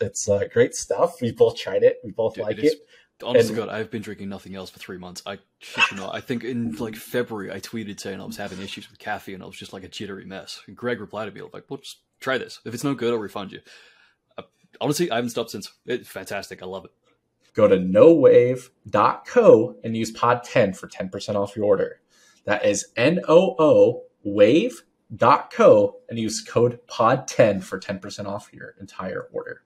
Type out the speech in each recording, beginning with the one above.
it's uh, great stuff. We both tried it. We both Dude, like it is- it. Honest to And- God, I've been drinking nothing else for three months. I shit you not. I think in like February, I tweeted saying I was having issues with caffeine and I was just like a jittery mess. And Greg replied to me like, "Well, just try this. If it's no good, I'll refund you." Uh, honestly, I haven't stopped since. It's fantastic. I love it. Go to noowave.co and use pod 10 for 10% off your order. That is N O O wave.co and use code pod 10 for 10% off your entire order.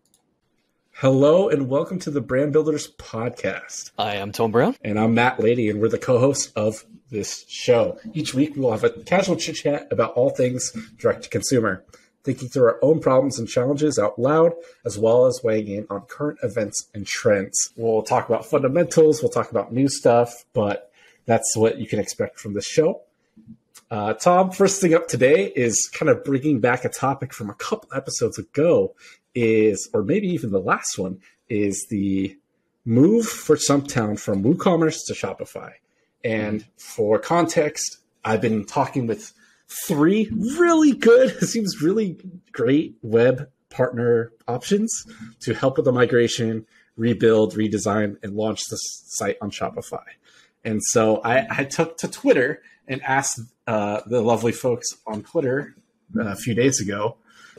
Hello and welcome to the Brand Builders Podcast. I am Tom Brown. And I'm Matt Lady, and we're the co hosts of this show. Each week, we will have a casual chit chat about all things direct to consumer, thinking through our own problems and challenges out loud, as well as weighing in on current events and trends. We'll talk about fundamentals, we'll talk about new stuff, but that's what you can expect from this show. Uh, Tom, first thing up today is kind of bringing back a topic from a couple episodes ago, is or maybe even the last one is the move for Stumptown from WooCommerce to Shopify. And for context, I've been talking with three really good, it seems really great web partner options to help with the migration, rebuild, redesign, and launch the site on Shopify. And so I, I took to Twitter and asked uh, the lovely folks on Twitter uh, a few days ago.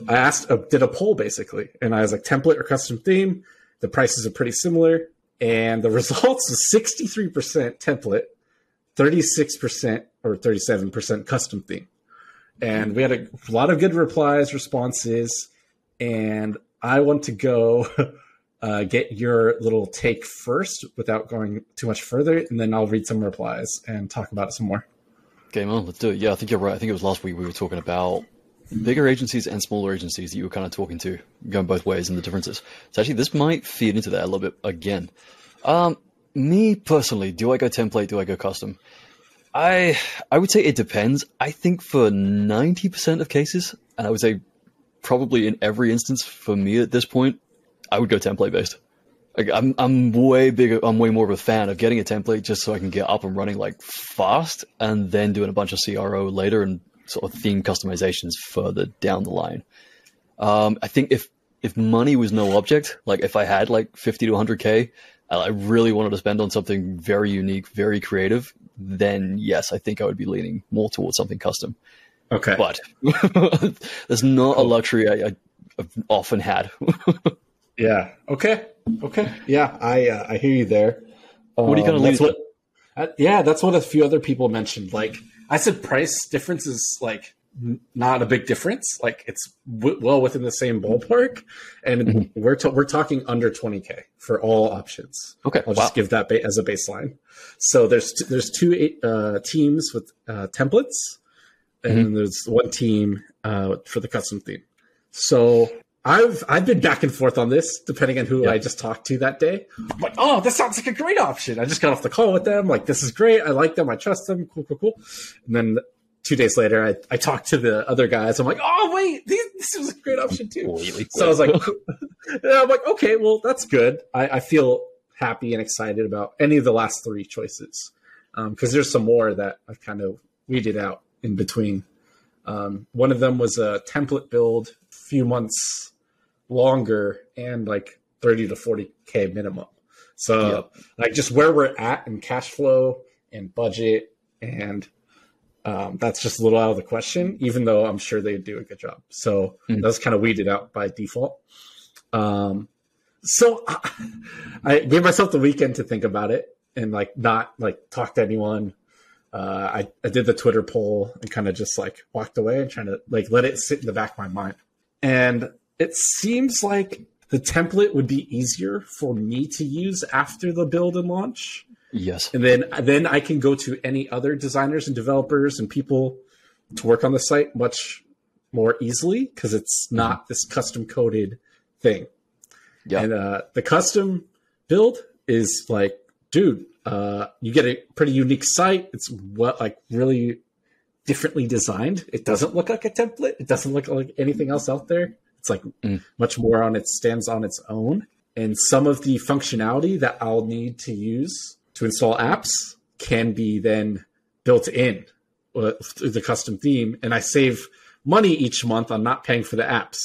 I asked, uh, did a poll basically, and I was like, template or custom theme. The prices are pretty similar, and the results was 63% template, 36% or 37% custom theme. And we had a lot of good replies, responses, and I want to go uh, get your little take first without going too much further, and then I'll read some replies and talk about it some more. Game on. Let's do it. Yeah, I think you're right. I think it was last week we were talking about bigger agencies and smaller agencies that you were kind of talking to, going both ways and the differences. So actually, this might feed into that a little bit again. Um, me personally, do I go template? Do I go custom? I I would say it depends. I think for ninety percent of cases, and I would say probably in every instance for me at this point, I would go template based. Like I'm I'm way bigger. I'm way more of a fan of getting a template just so I can get up and running like fast, and then doing a bunch of CRO later and sort of theme customizations further down the line. Um, I think if if money was no object, like if I had like 50 to one hundred k, I really wanted to spend on something very unique, very creative, then yes, I think I would be leaning more towards something custom. Okay. But there's not a luxury I, I, I've often had. Yeah. Okay. Okay. Yeah, I uh, I hear you there. What are you gonna Um, that's lean what, uh, yeah, that's what a few other people mentioned. Like I said, price difference is like not a big difference. Like it's w- well within the same ballpark, and Mm-hmm. we're to- we're talking under twenty k for all options. Okay, I'll wow. just give that ba- as a baseline. So there's t- there's two uh, teams with uh, templates, and Mm-hmm. there's one team uh, for the custom theme. So I've I've been back and forth on this, depending on who Yeah. I just talked to that day. I'm like, oh, this sounds like a great option. I just got off the call with them. Like, this is great. I like them. I trust them. Cool, cool, cool. And then two days later, I, I talked to the other guys. I'm like, oh wait, these, this was a great option too. Completely So I was like, I'm like, okay, well, that's good. I, I feel happy and excited about any of the last three choices because there's some more that I've kind of weeded out in between. Um, one of them was a template build, few months longer, and like 30 to 40k minimum. So Yep. like just where we're at in cash flow and budget and um, that's just a little out of the question, even though I'm sure they'd do a good job. So Mm. that's kind of weeded out by default. Um, so I, I gave myself the weekend to think about it and like not like talk to anyone. Uh, I, I did the Twitter poll and kind of just like walked away and trying to like let it sit in the back of my mind. And it seems like the template would be easier for me to use after the build and launch yes. and then then I can go to any other designers and developers and people to work on the site much more easily because it's not this custom coded thing. Yeah. And uh, the custom build is like, dude, uh, you get a pretty unique site. It's what like really differently designed. It doesn't look like a template. It doesn't look like anything else out there. It's like Mm. much more on it stands on its own. And some of the functionality that I'll need to use to install apps can be then built in uh, through the custom theme. And I save money each month on not paying for the apps.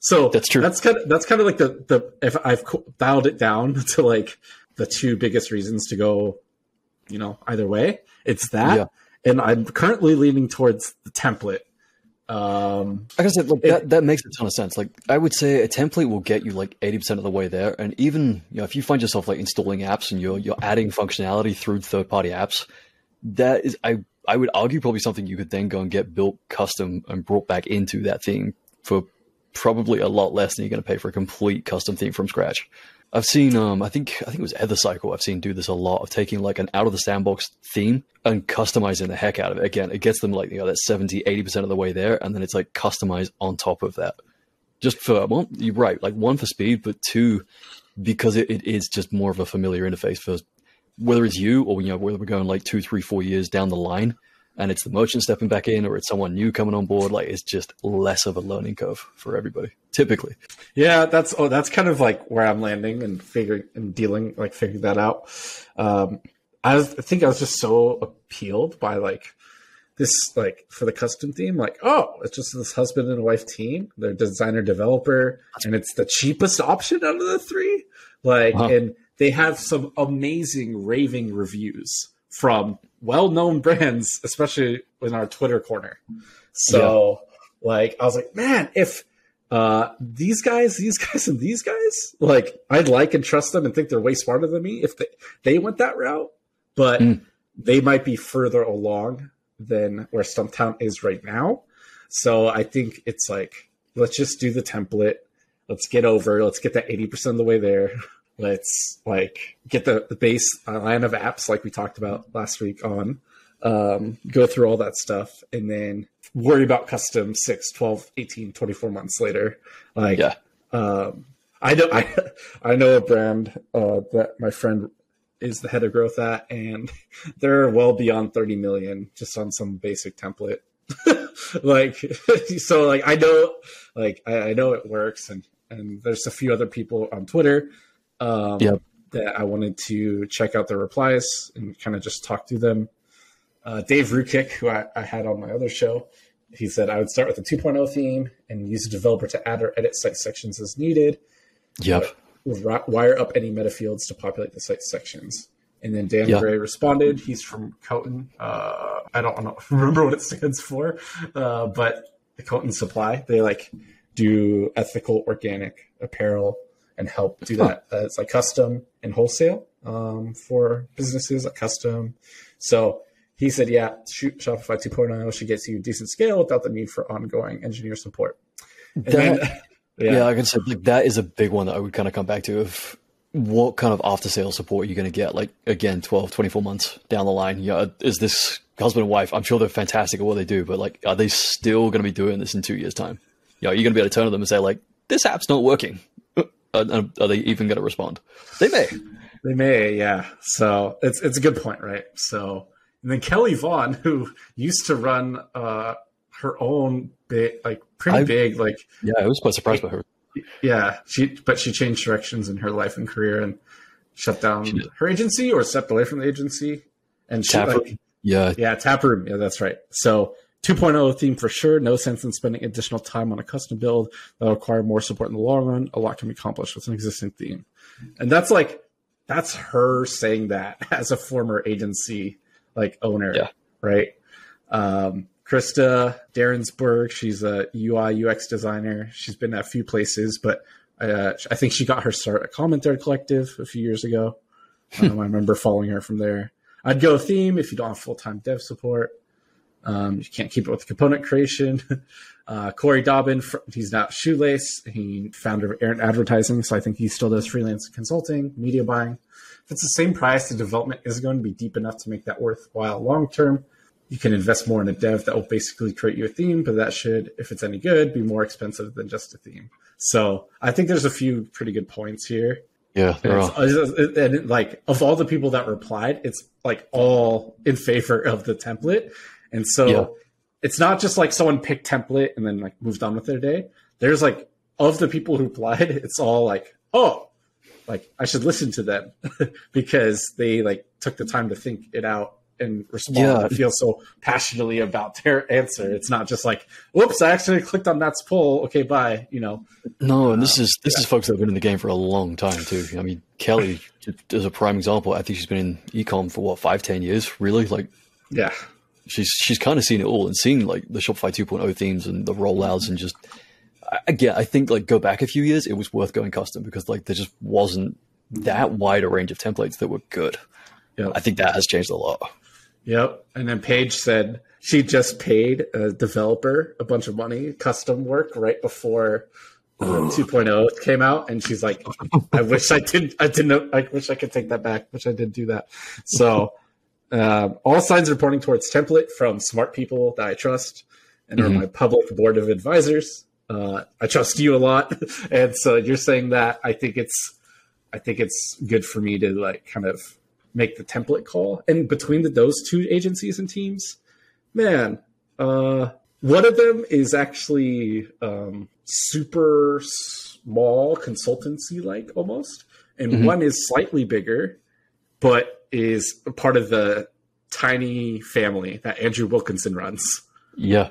So That's true. That's kind of that's kind of like the the if I've dialed it down to like the two biggest reasons to go, you know, either way. It's that, Yeah. and I'm currently leaning towards the template. Um, Like I said, like It- that, that makes a ton of sense. Like I would say a template will get you like 80% of the way there. And even, you know, if you find yourself like installing apps and you're you're adding functionality through third party apps, that is I I would argue probably something you could then go and get built custom and brought back into that theme for probably a lot less than you're going to pay for a complete custom theme from scratch. I've seen, um, I think, I think it was Ethercycle. I've seen do this a lot of taking like an out of the sandbox theme and customizing the heck out of it. Again, it gets them like, you know, that 70, 80% of the way there. And then it's like customized on top of that. Just for, well, you're right. Like one for speed, but two, because it, it is just more of a familiar interface for whether it's you or, you know, whether we're going like two, three, four years down the line and it's the merchant stepping back in or it's someone new coming on board. Like it's just less of a learning curve for everybody, typically. yeah, that's oh, that's kind of like where I'm landing and figuring and dealing like figuring that out. Um, I, was, I think I was just so appealed by like this like for the custom theme like oh it's just this husband and wife team they're designer developer and it's the cheapest option out of the three like Wow. and they have some amazing raving reviews from well-known brands especially in our twitter corner so like i was like man if uh these guys these guys and these guys like i'd like and trust them and think they're way smarter than me if they they went that route but Mm. they might be further along than where Stumptown is right now. So I think it's like, let's just do the template. Let's get over. Let's get that 80% of the way there. Let's like get the, the base line of apps like we talked about last week on. Um, go through all that stuff and then worry about custom 6, 12, 18, 24 months later. Like, Yeah. um, I know I, I know a brand uh, that my friend is the head of growth at, and they're well beyond 30 million just on some basic template. like, so like I know, like I, I know it works, and and there's a few other people on Twitter um, Yep. that I wanted to check out their replies and kind of just talk to them. Uh, Dave Rekuc, who I, I had on my other show, he said I would start with a 2.0 theme and use a developer to add or edit site sections as needed Yep. wire up any meta fields to populate the site sections. And then Dan Yeah. Gray responded. He's from Coton. Uh, I don't know, remember what it stands for, uh, but the Coton Supply. They like do ethical organic apparel and help do that. Uh, it's like custom and wholesale um, for businesses, like custom. So he said, yeah, shoot, Shopify 2.0 should get you decent scale without the need for ongoing engineer support. And That- then, Yeah, I can say like that is a big one that I would kind of come back to of what kind of after sales support you're going to get. Like again, 12, 24 months down the line, yeah, is this husband and wife? I'm sure they're fantastic at what they do, but like, are they still going to be doing this in two years' time? You know, you're going to be able to turn to them and say like, this app's not working. Uh, are they even going to respond? They may. They may, yeah. So it's it's a good point, right? So and then Kelly Vaughn, who used to run uh, her own big, like pretty I- big, like Yeah, I was quite surprised by her. yeah. She but she changed directions in her life and career and shut down her agency or stepped away from the agency. And she Taproom. like Yeah, yeah, Taproom. Yeah, that's right. So 2.0 theme for sure. No sense in spending additional time on a custom build that'll require more support in the long run. A lot can be accomplished with an existing theme. And that's like, that's her saying that as a former agency like owner, Yeah. right? Um, Krista Darrensburg, she's a UI UX designer. She's been at a few places, but uh, I think she got her start at Commentary Collective a few years ago. Um, I remember following her from there. I'd go theme if you don't have full time dev support. Um, you can't keep it with component creation. Uh, Corey Dobbin, he's not Shoelace. He founder of Aaron Advertising, so I think he still does freelance consulting, media buying. If it's the same price, the development is going to be deep enough to make that worthwhile long term. You can invest more in a dev that will basically create you a theme, but that should, if it's any good, be more expensive than just a theme. So I think there's a few pretty good points here. yeah, And, it's, and like of all the people that replied, it's like all in favor of the template. And so Yeah. it's not just like someone picked template and then like moved on with their day. There's like of the people who applied, it's all like, oh, like I should listen to them because they like took the time to think it out and respond Yeah. and feel so passionately about their answer. It's not just like, whoops, I actually clicked on Matt's poll. Okay, bye. You know, No, and this uh, is this is folks that have been in the game for a long time too. I mean, Kelly is a prime example. I think she's been in ecom for what five, ten years. Really, like yeah, she's she's kind of seen it all and seen like the Shopify 2.0 themes and the rollouts and just again, I think like go back a few years, it was worth going custom because like there just wasn't that wide a range of templates that were good. Yep. I think that has changed a lot. Yep. And then Paige said she just paid a developer a bunch of money, custom work, right before uh, 2.0 came out, and she's like, "I wish I didn't. I didn't. I wish I could take that back. Wish I didn't do that." So, um, all signs are pointing towards template from smart people that I trust and are Mhm. my public board of advisors. Uh, I trust you a lot, and so you're saying that. I think it's, I think it's good for me to like kind of make the template call. And between the, those two agencies and teams, man, uh, one of them is actually um, super small consultancy like almost, and Mhm. one is slightly bigger, but is part of the tiny family that Andrew Wilkinson runs. Yeah.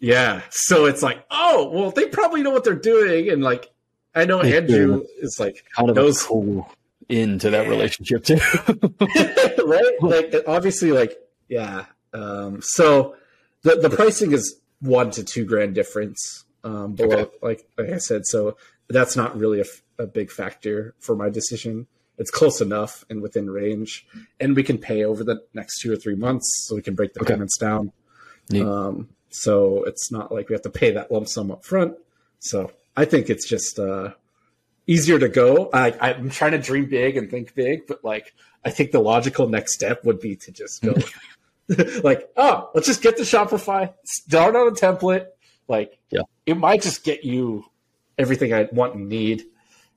Yeah. So it's like, oh, well, they probably know what they're doing. And like, I know They Andrew do. is like, Kind of Those- a cool into that Yeah. relationship too. right? Like obviously, like yeah. Um, so the the pricing is one to two grand difference um, below, Okay. like like I said. So that's not really a, a big factor for my decision. It's close enough and within range, and we can pay over the next two or three months, so we can break the Okay. payments down. Neat. Um, so it's not like we have to pay that lump sum up front. So I think it's just uh, easier to go. I, I'm trying to dream big and think big, but like I think the logical next step would be to just go like, oh, let's just get the Shopify, start on a template. Like, Yeah. it might just get you everything I want and need,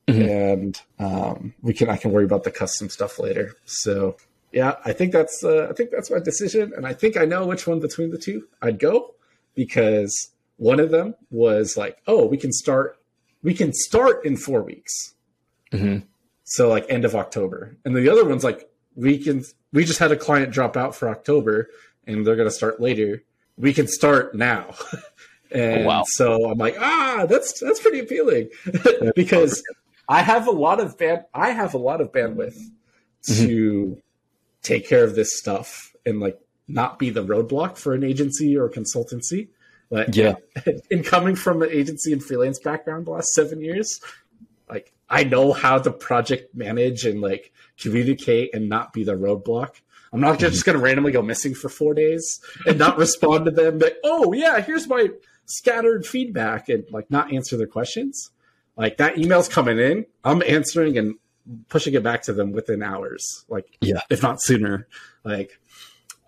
Mhm. and um, we can I can worry about the custom stuff later. So yeah, I think that's uh, I think that's my decision, and I think I know which one between the two I'd go because one of them was like, oh, we can start we can start in four weeks. Mhm. So like end of October. And the other one's like we can we just had a client drop out for October and they're gonna start later. We can start now. and Oh, wow. so I'm like, ah, that's that's pretty appealing. because I have a lot of band I have a lot of bandwidth Mm-hmm. to take care of this stuff and like not be the roadblock for an agency or consultancy. Like Yeah. in coming from an agency and freelance background the last seven years, like I know how to project manage and like communicate and not be the roadblock. I'm not just going to randomly go missing for four days and not respond to them. But oh yeah, here's my scattered feedback and like not answer their questions. Like that email's coming in, I'm answering and pushing it back to them within hours, like Yeah. if not sooner. Like,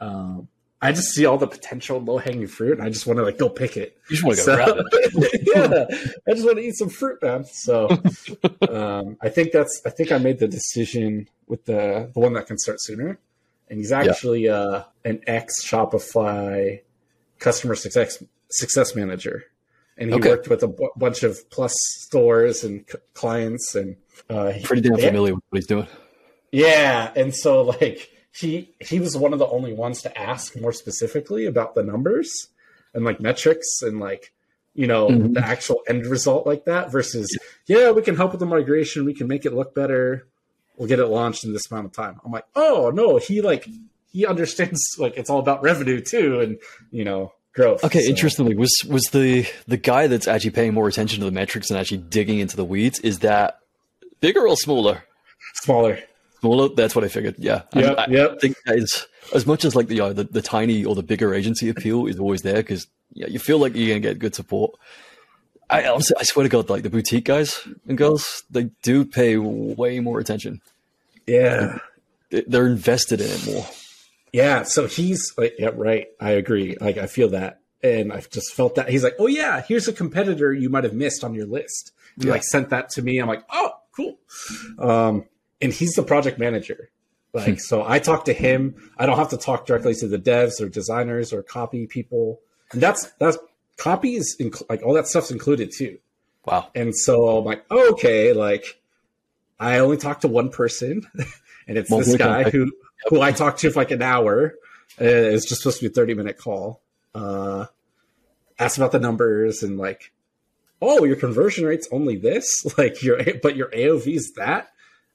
um, I just see all the potential low hanging fruit, and I just want to like go pick it. You just want to go grab it. yeah, I just want to eat some fruit, man. So, um, I think that's. I think I made the decision with the the one that can start sooner, and he's actually uh, an ex Shopify customer success success manager, and he Okay. worked with a bunch of Plus stores and c- clients, and uh, Pretty damn familiar with what he's doing. yeah, and so like he he was one of the only ones to ask more specifically about the numbers and like metrics and like you know Mhm. the actual end result like that versus yeah we can help with the migration. We can make it look better. We'll get it launched in this amount of time. I'm like oh no. He like he understands like it's all about revenue too and you know growth Okay, So, interestingly, was was the the guy that's actually paying more attention to the metrics and actually digging into the weeds is that bigger or smaller? smaller Smaller. That's what I figured. Yeah. I- Yep, I, think that is as much as like the, uh, the the tiny or the bigger agency appeal is always there because yeah, you feel like you're gonna get good support. I honestly, I swear to God, like the boutique guys and girls, they do pay way more attention. yeah They- They're invested in it more. Yeah, so he's like, yeah, right. I agree. Like, I feel that, and I've just felt that. He's like, oh yeah, here's a competitor you might have missed on your list. He Yeah. like sent that to me. I'm like, oh, cool. Um, and he's the project manager. Like, so I talk to him. I don't have to talk directly to the devs or designers or copy people. And that's that's copy is inc- like all that stuff's included too. Wow. And so I'm like, oh, okay, like I only talked to one person, and it's Well, this we can- guy who who I talked to for like an hour, it was just supposed to be a 30 minute call. Uh, asked about the numbers and like, oh, your conversion rate's only this, like your but your AOV's that.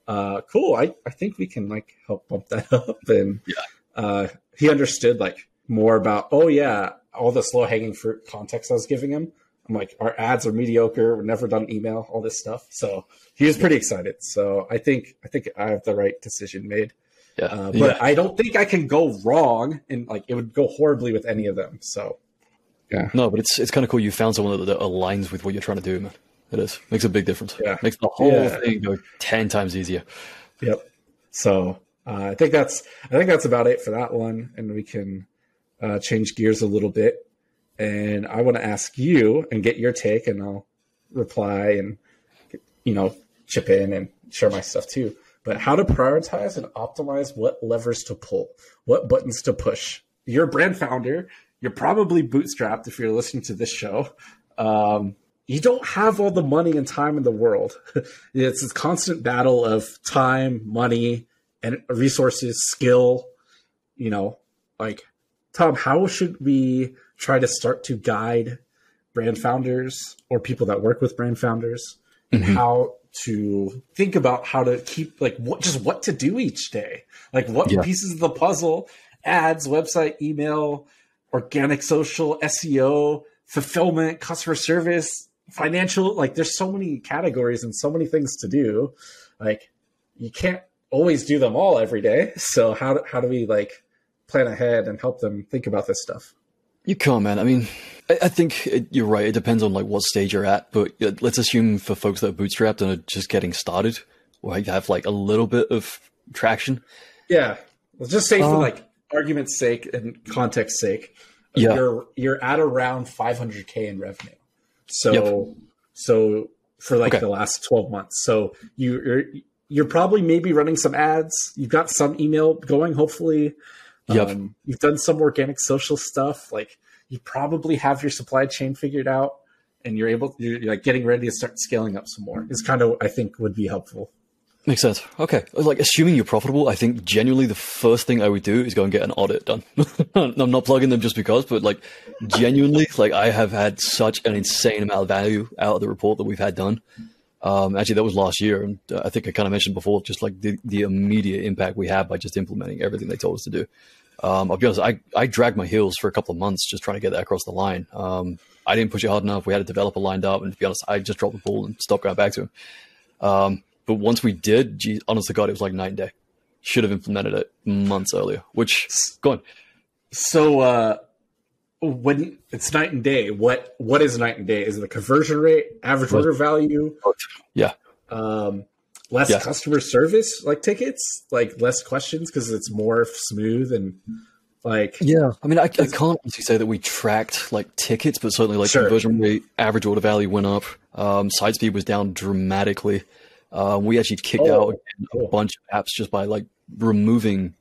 Uh, cool. I, I think we can like help bump that up. And Yeah. uh, he understood like more about, oh yeah, all this low hanging fruit context I was giving him. I'm like, our ads are mediocre. We've never done email, all this stuff. So he was pretty excited. So I think I think I have the right decision made. Yeah, Uh, but yeah. I don't think I can go wrong, and like it would go horribly with any of them. So Yeah. No, but it's it's kind of cool. You found someone that, that aligns with what you're trying to do, man. It is makes a big difference. Yeah. makes the whole Yeah. thing go ten times easier. Yep. So uh, I think that's I think that's about it for that one, and we can uh, change gears a little bit. And I want to ask you and get your take, and I'll reply and you know chip in and share my stuff too. But how to prioritize and optimize what levers to pull, what buttons to push. You're a brand founder. You're probably bootstrapped if you're listening to this show. Um, you don't have all the money and time in the world. it's this constant battle of time, money, and resources, skill. You know, like Tom, how should we try to start to guide brand founders or people that work with brand founders and Mhm. how to think about how to keep like what just what to do each day, like what Yeah. pieces of the puzzle, ads, website, email, organic social, SEO, fulfillment, customer service, financial. Like there's so many categories and so many things to do. Like you can't always do them all every day. So how how do we like plan ahead and help them think about this stuff? You can't, man. I mean, I, I think it, you're right. It depends on like what stage you're at. But uh, let's assume for folks that are bootstrapped and are just getting started, or have like a little bit of traction. Yeah. Let's just say for Uh, like argument's sake and context sake, Yeah. you're you're at around 500k in revenue. So so for like Okay. the last 12 months. So you, you're you're probably maybe running some ads. You've got some email going, hopefully. Yep. Um, you've done some organic social stuff. Like you probably have your supply chain figured out, and you're able. You're, you're like getting ready to start scaling up some more. Is kind of I think would be helpful. Makes sense. Okay. Like, assuming you're profitable, I think genuinely the first thing I would do is go and get an audit done. I'm not plugging them just because, but like, genuinely, like, I have had such an insane amount of value out of the report that we've had done. Um, actually, that was last year. And uh, I think I kind of mentioned before, just like the, the immediate impact we had by just implementing everything they told us to do. Um, I'll be honest, I, I dragged my heels for a couple of months just trying to get that across the line. Um, I didn't push it hard enough. We had a developer lined up. And to be honest, I just dropped the ball and stopped going back to him. Um, but once we did, gee, honest to God, it was like night and day. Should have implemented it months earlier. Which, go on. So uh when it's night and day, what what is night and day? Is it the conversion rate, average order value, Yeah, um less Yeah. customer service like tickets, like less questions because it's more smooth and like yeah. I mean, I, I can't honestly say that we tracked like tickets, but certainly like Sure. conversion rate, average order value went up. Um, side speed was down dramatically. Um, we actually kicked Oh, out a bunch of apps just by like removing.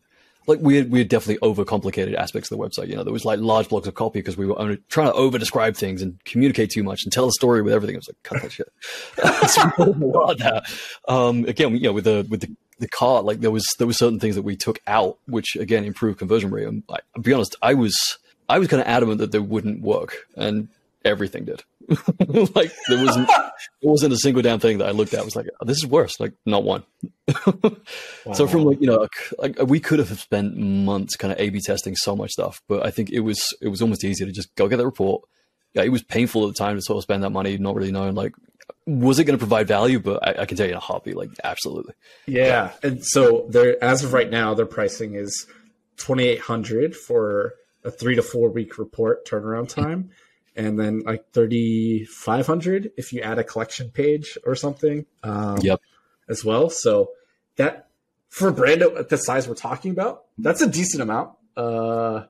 Like we had, we had definitely overcomplicated aspects of the website. You know, there was like large blocks of copy because we were only trying to over describe things and communicate too much and tell a story with everything. I was like, cut that shit. so. Um, again, you know, with the with the the cart, like there was there was certain things that we took out, which again improved conversion rate. And I'll be honest, I was I was kind of adamant that they wouldn't work, and everything did. like there wasn't there wasn't a single damn thing that I looked at was like oh, this is worse. Like not one. So from like you know like we could have spent months kind of A/B testing so much stuff, but I think it was it was almost easier to just go get that report. Yeah, it was painful at the time to sort of spend that money, not really knowing like was it going to provide value, but I, I can tell you in a heartbeat, like absolutely. Yeah, and so they're as of right now, their pricing is twenty eight hundred for a three to four week report turnaround time, and then like thirty five hundred if you add a collection page or something. Um, Yep. As well, so that for a brand at the size we're talking about, that's a decent amount. Uh,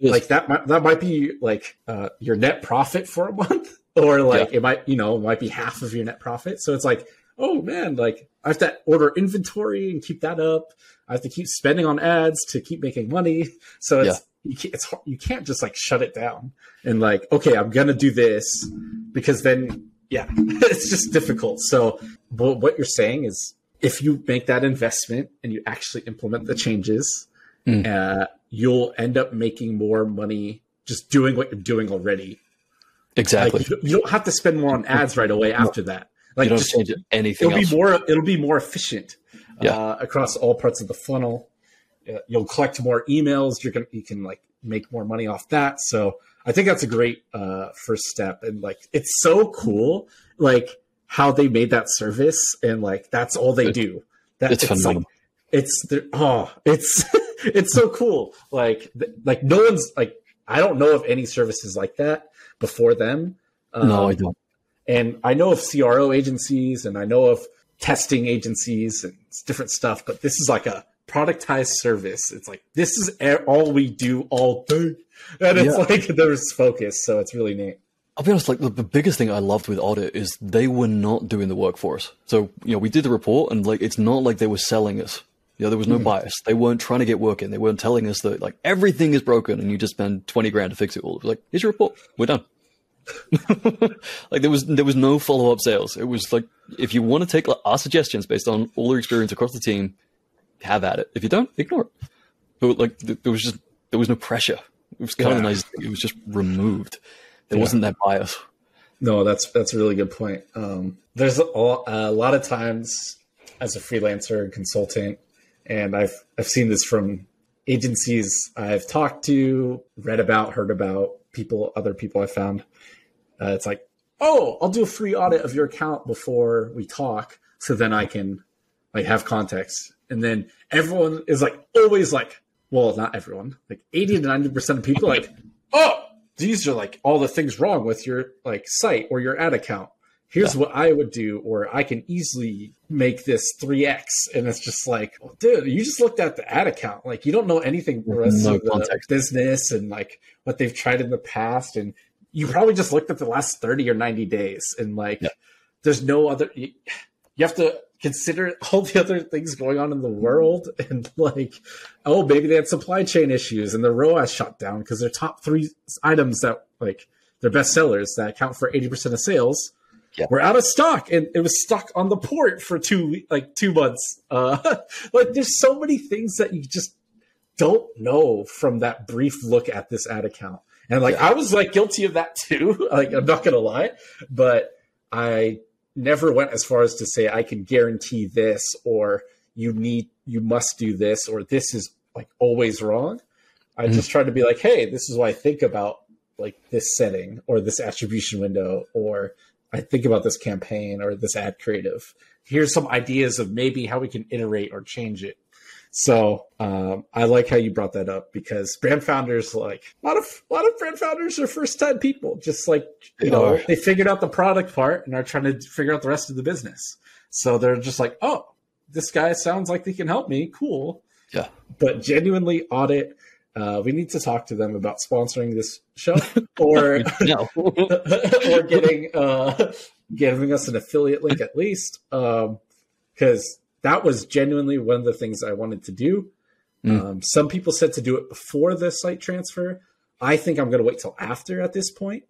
Yes. like that might that might be like uh, your net profit for a month, or like it might you know might be half of your net profit. So it's like oh man, like I have to order inventory and keep that up. I have to keep spending on ads to keep making money. So it's you can't, it's hard- you can't just like shut it down and like okay, I'm gonna do this because then yeah, it's just difficult. So but what you're saying is if you make that investment and you actually implement the changes, Mm. uh, you'll end up making more money just doing what you're doing already. Exactly. Like, you don't have to spend more on ads right away after that. Like you don't just, change anything it'll else. be more it'll be more efficient Yeah. uh, across all parts of the funnel. Uh, You'll collect more emails. You're gonna you can like make more money off that. So I think that's a great uh, first step. And like it's so cool, like how they made that service and like that's all they do. That it's like phenomenal. it's oh it's it's so cool like th- like no one's like i don't know of any services like that before them no, Um, I don't. and i know of cro agencies and i know of testing agencies and different stuff but this is like a productized service it's like this is all we do all day and it's Yeah. like there's focus so it's really neat I'll be honest, like the, the biggest thing I loved with Audit is they were not doing the work for us. So, you know, we did the report and like it's not like they were selling us. You know, there was no hmm. bias. They weren't trying to get work in. They weren't telling us that like everything is broken and you just spend 20 grand to fix it all. It was like, here's your report. We're done. like there was there was no follow up sales. It was like if you want to take like, our suggestions based on all your experience across the team, have at it. If you don't, ignore it. But like there was just there was no pressure. It was kind of nice. It was just removed. There Yeah. wasn't that bias. No, that's that's a really good point. Um, there's a, a lot of times as a freelancer and consultant, and I've I've seen this from agencies I've talked to, read about, heard about, people, other people I found. Uh, it's like, oh, I'll do a free audit of your account before we talk, so then I can like have context. And then everyone is like always like, well, not everyone, like eighty to ninety percent of people, like, oh, these are like all the things wrong with your like site or your ad account. Here's what I would do, or I can easily make this 3x. And it's just like, well, dude, you just looked at the ad account. Like, you don't know anything the rest No context. business and like what they've tried in the past. And you probably just looked at the last 30 or 90 days. And like, Yeah. there's no other, you, you have to consider all the other things going on in the world. And like, oh, maybe they had supply chain issues and the ROAS shut down because their top three items that like their best sellers that account for 80% of sales Yeah. were out of stock and it was stuck on the port for two like two months. Uh, like there's so many things that you just don't know from that brief look at this ad account. And like I was like guilty of that too. like I'm not gonna lie, but I never went as far as to say I can guarantee this or you need you must do this or this is like always wrong. I Mhm. just tried to be like, hey, this is what I think about like this setting or this attribution window or I think about this campaign or this ad creative. Here's some ideas of maybe how we can iterate or change it. So um, I like how you brought that up because brand founders, like a lot of a lot of brand founders, are first time people. Just like you They know, are. they figured out the product part and are trying to figure out the rest of the business. So they're just like, oh, this guy sounds like he can help me. Cool. Yeah. But genuinely audit. Uh, we need to talk to them about sponsoring this show or or getting uh, giving us an affiliate link at least, because that was genuinely one of the things I wanted to do. Mm. Um, some people said to do it before the site transfer. I think I'm going to wait till after at this point.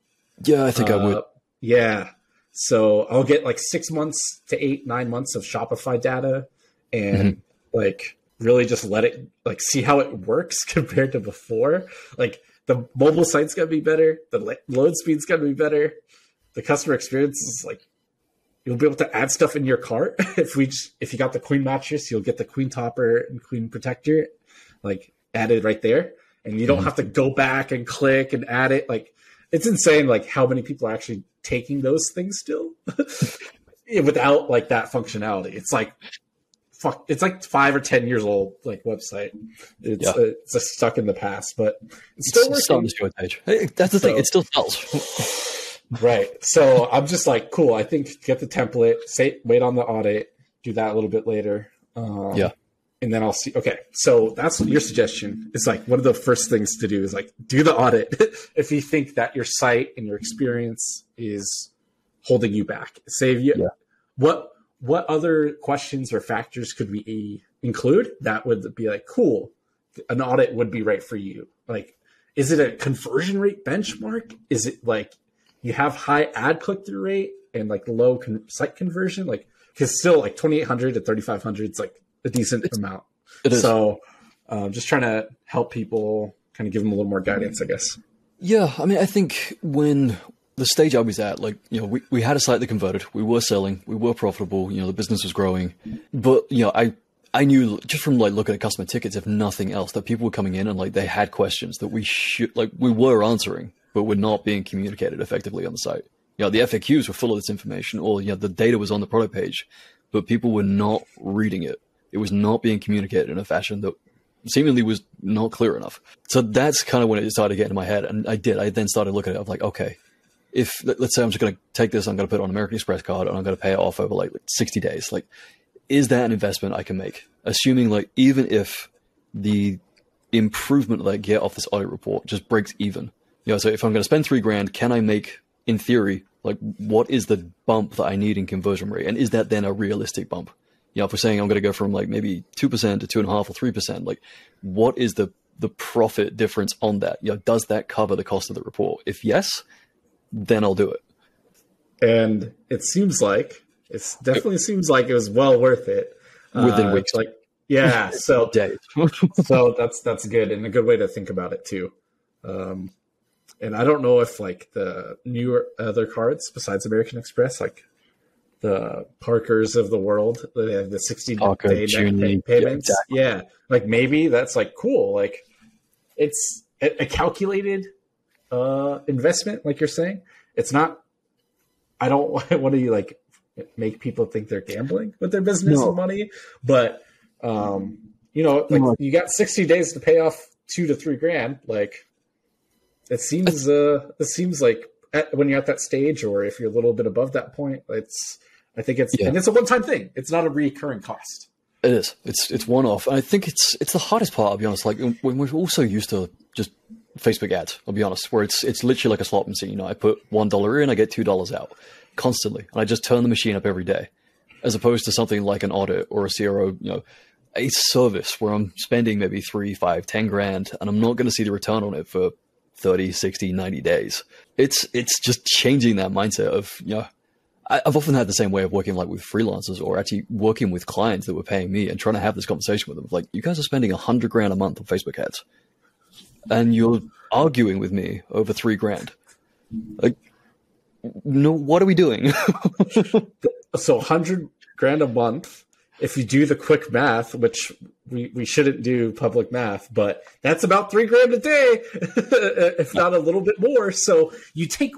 yeah, I think I would. Uh, Yeah. So I'll get like six months to eight, nine months of Shopify data and Mm-hmm. like really just let it like see how it works compared to before. Like the mobile site's gonna be better, the lo- load speed's gonna be better, the customer experience is like you'll be able to add stuff in your cart. if we just, if you got the queen mattress, you'll get the queen topper and queen protector like added right there. And you don't Mhm. have to go back and click and add it. Like it's insane like how many people are actually taking those things still without like that functionality. It's like fuck it's like five or ten years old like website. It's Yeah. uh, it's just stuck in the past, but it's still It's working. show a page. That's the thing. It still sells. Right. So I'm just like, cool. I think get the template, say wait on the audit, do that a little bit later. Um, Yeah. And then I'll see. Okay. So that's your suggestion. It's like one of the first things to do is like do the audit if you think that your site and your experience is holding you back. Save you. Yeah. What what other questions or factors could we include that would be like cool? An audit would be right for you. Like, is it a conversion rate benchmark? Is it like you have high ad click through rate and like low con- site conversion? Like, because still like 2800 to 3500 is like a decent amount. It is. So, Um, just trying to help people, kind of give them a little more guidance, I guess. Yeah, I mean, I think when the stage I was at, like, you know, we, we had a site that converted, we were selling, we were profitable, you know, the business was growing. But, you know, I I knew just from like looking at customer tickets, if nothing else, that people were coming in and like they had questions that we should like we were answering, but were not being communicated effectively on the site. You know, the FAQs were full of this information, or you know, the data was on the product page, but people were not reading it. It was not being communicated in a fashion that seemingly was not clear enough. So that's kind of when it started getting in my head, and I did. I then started looking at it. I'm like, okay, if let's say I'm just going to take this, I'm going to put it on American Express card, and I'm going to pay it off over like 60 days. Like, is that an investment I can make? Assuming like even if the improvement that I get off this audit report just breaks even. You know, so if I'm going to spend three grand, can I make, in theory, like what is the bump that I need in conversion rate, and is that then a realistic bump? You know, if we're saying I'm going to go from like maybe two percent to two and a half or three percent, like what is the the profit difference on that? You know, does that cover the cost of the report? If yes, then I'll do it. And it seems like it definitely seems like it was well worth it within uh, weeks. Like yeah, so so that's that's good and a good way to think about it too. Um, and I don't know if like the newer other cards besides American Express, like the Parkers of the world, they have the 60 Parker, day pay payments. Yeah, exactly. yeah, like maybe that's like cool. Like it's a, calculated uh, investment, like you're saying. It's not. I don't want to like make people think they're gambling with their business no. money, but um, you know, like no. you got 60 days to pay off two to three grand. Like it seems, uh, it seems like at, when you're at that stage, or if you're a little bit above that point, it's. I think it's yeah. and it's a one-time thing. It's not a recurring cost. It is. It's it's one-off. And I think it's it's the hardest part. I'll be honest. Like when we're also used to just Facebook ads. I'll be honest, where it's it's literally like a slot machine. You know, I put one dollar in, I get two dollars out constantly, and I just turn the machine up every day, as opposed to something like an audit or a CRO. You know, a service where I'm spending maybe three, five, ten grand, and I'm not going to see the return on it for 30, 60, 90 days. It's it's just changing that mindset of you know. I've often had the same way of working like with freelancers or actually working with clients that were paying me and trying to have this conversation with them. Like, you guys are spending a hundred grand a month on Facebook ads and you're arguing with me over three grand. Like, no, what are we doing? so, hundred grand a month. If you do the quick math, which we, we shouldn't do public math, but that's about three grand a day, if not a little bit more. So you take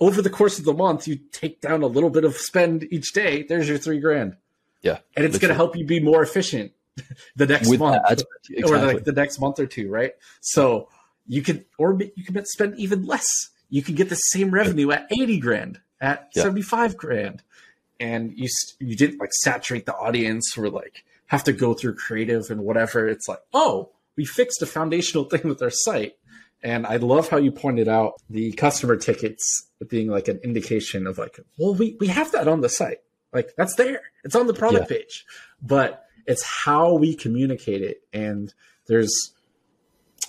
over the course of the month, you take down a little bit of spend each day. There's your three grand. Yeah, and it's going to help you be more efficient the next With month exactly. or like the next month or two, right? So you could or you could spend even less. You can get the same revenue at 80 grand, at yeah. 75 grand. And you you didn't like saturate the audience or like have to go through creative and whatever. It's like, "Oh, we fixed a foundational thing with our site." And I love how you pointed out the customer tickets being like an indication of like, well, we, we have that on the site. Like that's there. It's on the product yeah. page. But it's how we communicate it. And there's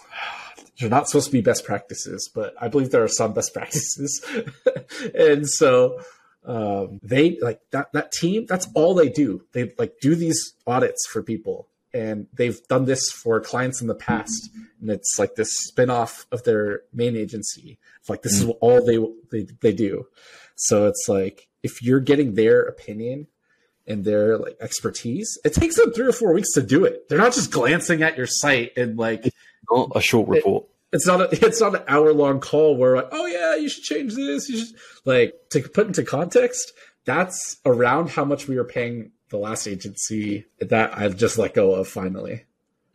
they're not supposed to be best practices, but I believe there are some best practices. and so um, they like that that team. That's all they do. They like do these audits for people, and they've done this for clients in the past. And it's like this spinoff of their main agency. It's like this is mm. all they they they do. So it's like if you're getting their opinion and their like expertise, it takes them three or four weeks to do it. They're not just glancing at your site and like it's not a short report. It, it's not a, it's not an hour long call where like, oh yeah, you should change this. You should like to put into context. That's around how much we were paying the last agency that I've just let go of finally.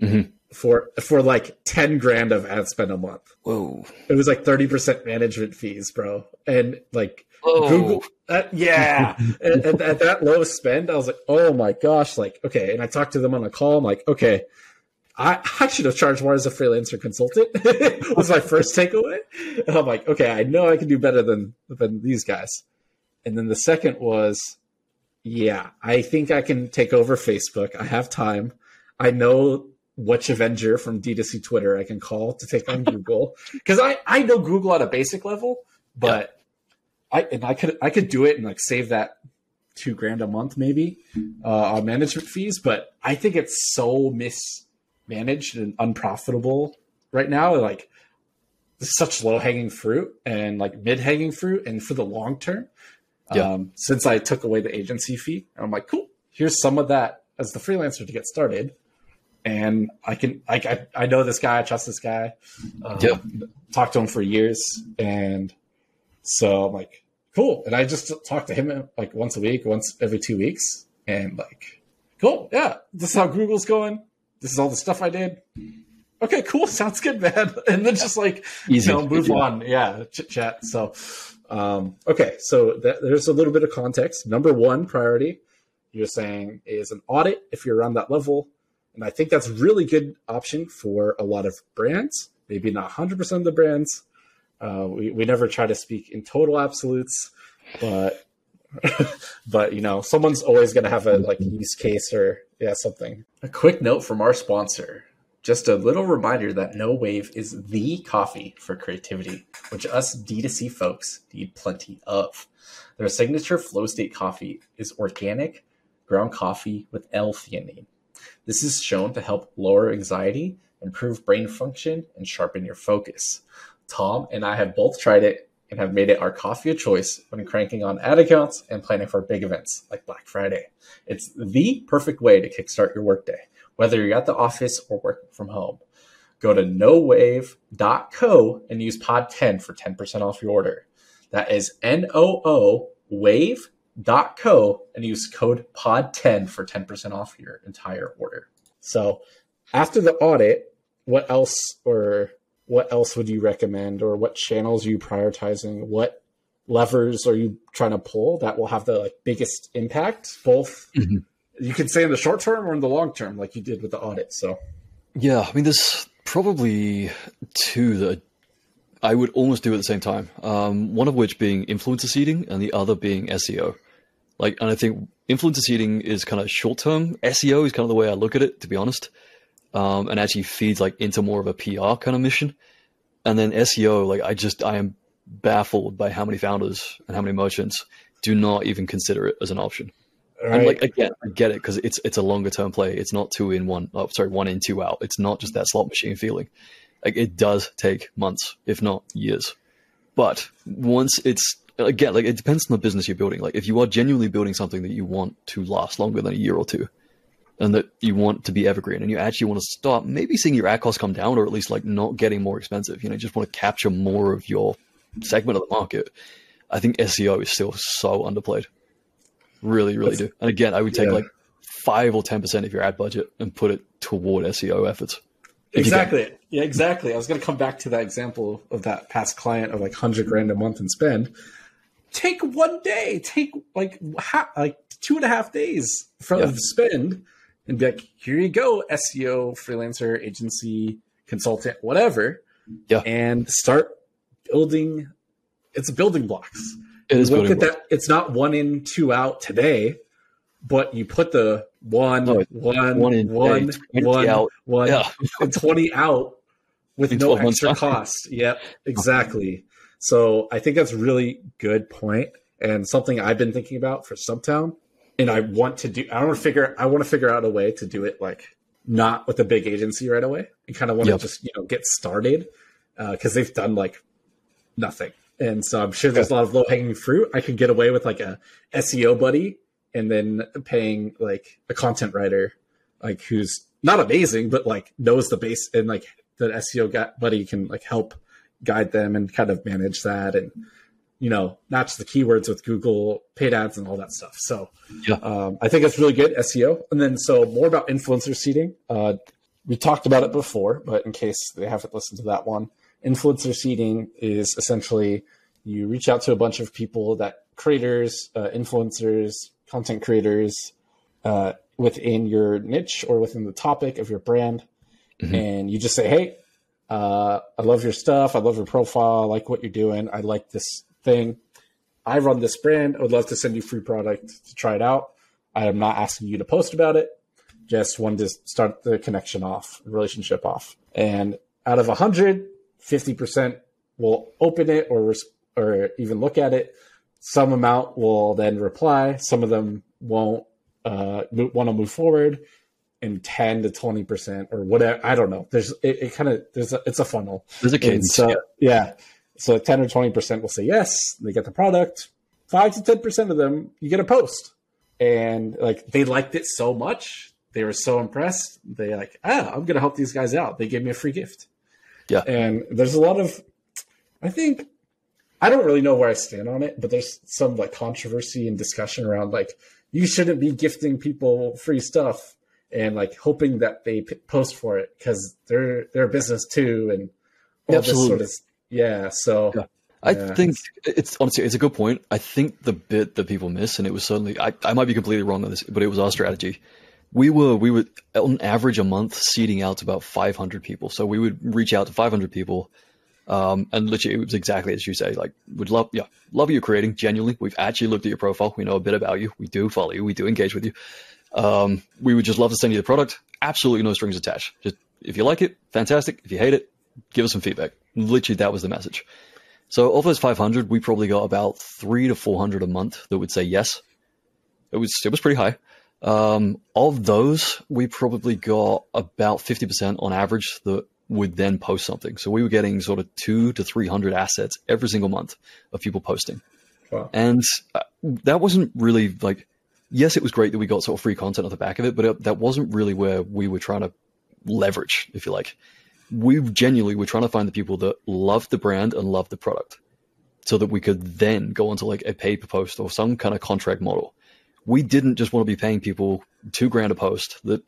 Mm-hmm. For for like ten grand of ad spend a month. Whoa! It was like thirty percent management fees, bro, and like Whoa. Google. Uh, yeah, and, and at that low spend, I was like, oh my gosh, like okay. And I talked to them on a call. I'm like, okay, I, I should have charged more as a freelancer consultant. was my first takeaway. And I'm like, okay, I know I can do better than than these guys. And then the second was, yeah, I think I can take over Facebook. I have time. I know which Avenger from D2C Twitter I can call to take on Google because I I know Google at a basic level, but I and I could I could do it and like save that two grand a month maybe uh, on management fees, but I think it's so miss managed and unprofitable right now. Like this is such low hanging fruit and like mid hanging fruit, and for the long term. Yeah. Um, since I took away the agency fee, I'm like, cool. Here's some of that as the freelancer to get started, and I can like I, I know this guy, I trust this guy. Um, Yeah. talked to him for years, and so I'm like, cool. And I just talk to him like once a week, once every two weeks, and like, cool. Yeah, this is how Google's going. This is all the stuff I did. Okay, cool. Sounds good, man. And then just like Easy. you know, move Yeah. on. Yeah, chit chat. So, um, okay, so that, there's a little bit of context. Number one priority, you're saying, is an audit if you're around that level, and I think that's a really good option for a lot of brands. Maybe not 100% of the brands. Uh, we we never try to speak in total absolutes, but but you know, someone's always going to have a like use case or yeah something. A quick note from our sponsor. Just a little reminder that Noowave is the coffee for creativity, which us D2C folks need plenty of. Their signature flow state coffee is organic ground coffee with L-theanine. This is shown to help lower anxiety, improve brain function, and sharpen your focus. Tom and I have both tried it and have made it our coffee of choice when cranking on ad accounts and planning for big events like Black Friday. It's the perfect way to kickstart your workday, whether you're at the office or working from home. Go to noowave.co and use pod10 for 10% off your order. That is N O O wave.co and use code pod10 for 10% off your entire order. So, after the audit, what else or what else would you recommend or what channels are you prioritizing? What levers are you trying to pull that will have the like biggest impact both Mhm. you could say in the short term or in the long term like you did with the audit. So, Yeah, I mean, there's probably two that I would almost do at the same time. Um, one of which being influencer seeding, and the other being SEO. Like, and I think influencer seeding is kind of short term. SEO is kind of the way I look at it, to be honest, um, and actually feeds like into more of a PR kind of mission. And then SEO, like, I just I am baffled by how many founders and how many merchants do not even consider it as an option. all And right. like again, I get it because it's it's a longer term play. It's not two in one. Oh, sorry, one in two out. It's not just that slot machine feeling. Like it does take months, if not years. But once it's again, like it depends on the business you're building. Like if you are genuinely building something that you want to last longer than a year or two, and that you want to be evergreen, and you actually want to start maybe seeing your ad costs come down, or at least like not getting more expensive. You know, just want to capture more of your segment of the market. I think SEO is still so underplayed. Really, really That's- do. And again, I would take yeah. like five or ten percent of your ad budget and put it toward SEO efforts. If you can. Exactly. Yeah, exactly. I was going to come back to that example of that past client of like hundred grand a month and spend. Take one day. Take like ha- like two and a half days from Yeah. spend, and be like, here you go, SEO, freelancer, agency, consultant, whatever. Yeah. and start building. It's building blocks. It is building at that. It's not one in, two out today, but you put the one, No, one, one in, one, hey, 20 one, out. one, Yeah. and 20 out with no extra cost. Yep, exactly. So I think that's a really good point and something I've been thinking about for Stumptown. And I want to do, I want to figure, I want to figure out a way to do it like not with a big agency right away. I kind of want Yep. to just, you know, get started uh, because they've done like nothing. And so I'm sure there's a lot of low hanging fruit. I could get away with like a SEO buddy and then paying like a content writer, like who's not amazing, but like knows the base and like the SEO guy, buddy can like help guide them and kind of manage that and you know match the keywords with Google paid ads and all that stuff. So Yeah. um, I think it's really good SEO. And then so more about influencer seeding. Uh, we talked about it before, but in case they haven't listened to that one, influencer seeding is essentially you reach out to a bunch of people that creators, uh, influencers, content creators uh, within your niche or within the topic of your brand, Mhm. and you just say, "Hey, uh, I love your stuff. I love your profile. I like what you're doing. I like this thing. I run this brand. I would love to send you free product to try it out. I am not asking you to post about it. Just wanted to start the connection off, relationship off. And out of 100, 50% will open it or or even look at it. Some amount will then reply. Some of them won't uh, want to move forward. and 10 to 20 percent or whatever i don't know there's it, it kind of there's a, it's a funnel There's a cadence. so yeah. yeah so 10 or 20 percent will say yes they get the product 5 to 10 percent of them you get a post and like they liked it so much they were so impressed they like ah i'm gonna help these guys out they gave me a free gift Yeah. and there's a lot of i think i don't really know where i stand on it but there's some like controversy and discussion around like you shouldn't be gifting people free stuff and like hoping that they p- post for it because they're they're a business too and all Absolutely. this sort of yeah so Yeah. I Yeah. think it's honestly it's a good point. I think the bit that people miss, and it was certainly I, I might be completely wrong on this, but it was our strategy. We were we were on average a month seeding out to about 500 people. So we would reach out to 500 people, um, and literally it was exactly as you say. Like, would love yeah love you're creating. Genuinely, we've actually looked at your profile. We know a bit about you. We do follow you. We do engage with you. Um, we would just love to send you the product. Absolutely no strings attached. Just if you like it, fantastic. If you hate it, give us some feedback. Literally, that was the message. So of those 500, we probably got about three to 400 a month that would say yes. It was it was pretty high. Um, of those, we probably got about 50% on average that would then post something. So we were getting sort of two to 300 assets every single month of people posting. Wow. And uh, that wasn't really like, yes, it was great that we got sort of free content off the back of it, but it, that wasn't really where we were trying to leverage, if you like. We genuinely were trying to find the people that loved the brand and loved the product so that we could then go onto like a pay per post or some kind of contract model. We didn't just want to be paying people two grand a post that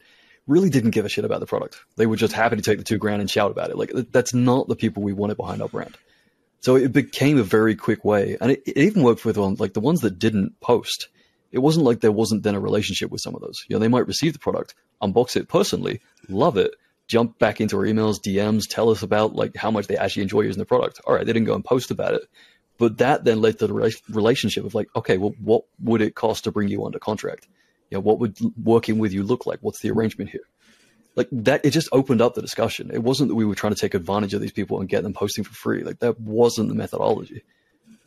really didn't give a shit about the product. They were just happy to take the two grand and shout about it. Like that's not the people we wanted behind our brand. So it became a very quick way, and it, it even worked with on like the ones that didn't post. It wasn't like there wasn't then a relationship with some of those. You know, they might receive the product, unbox it personally, love it, jump back into our emails, DMs, tell us about like how much they actually enjoy using the product. All right, they didn't go and post about it, but that then led to the rela- relationship of like, okay, well, what would it cost to bring you under contract? You know, what would working with you look like? What's the arrangement here? Like that, it just opened up the discussion. It wasn't that we were trying to take advantage of these people and get them posting for free. Like that wasn't the methodology.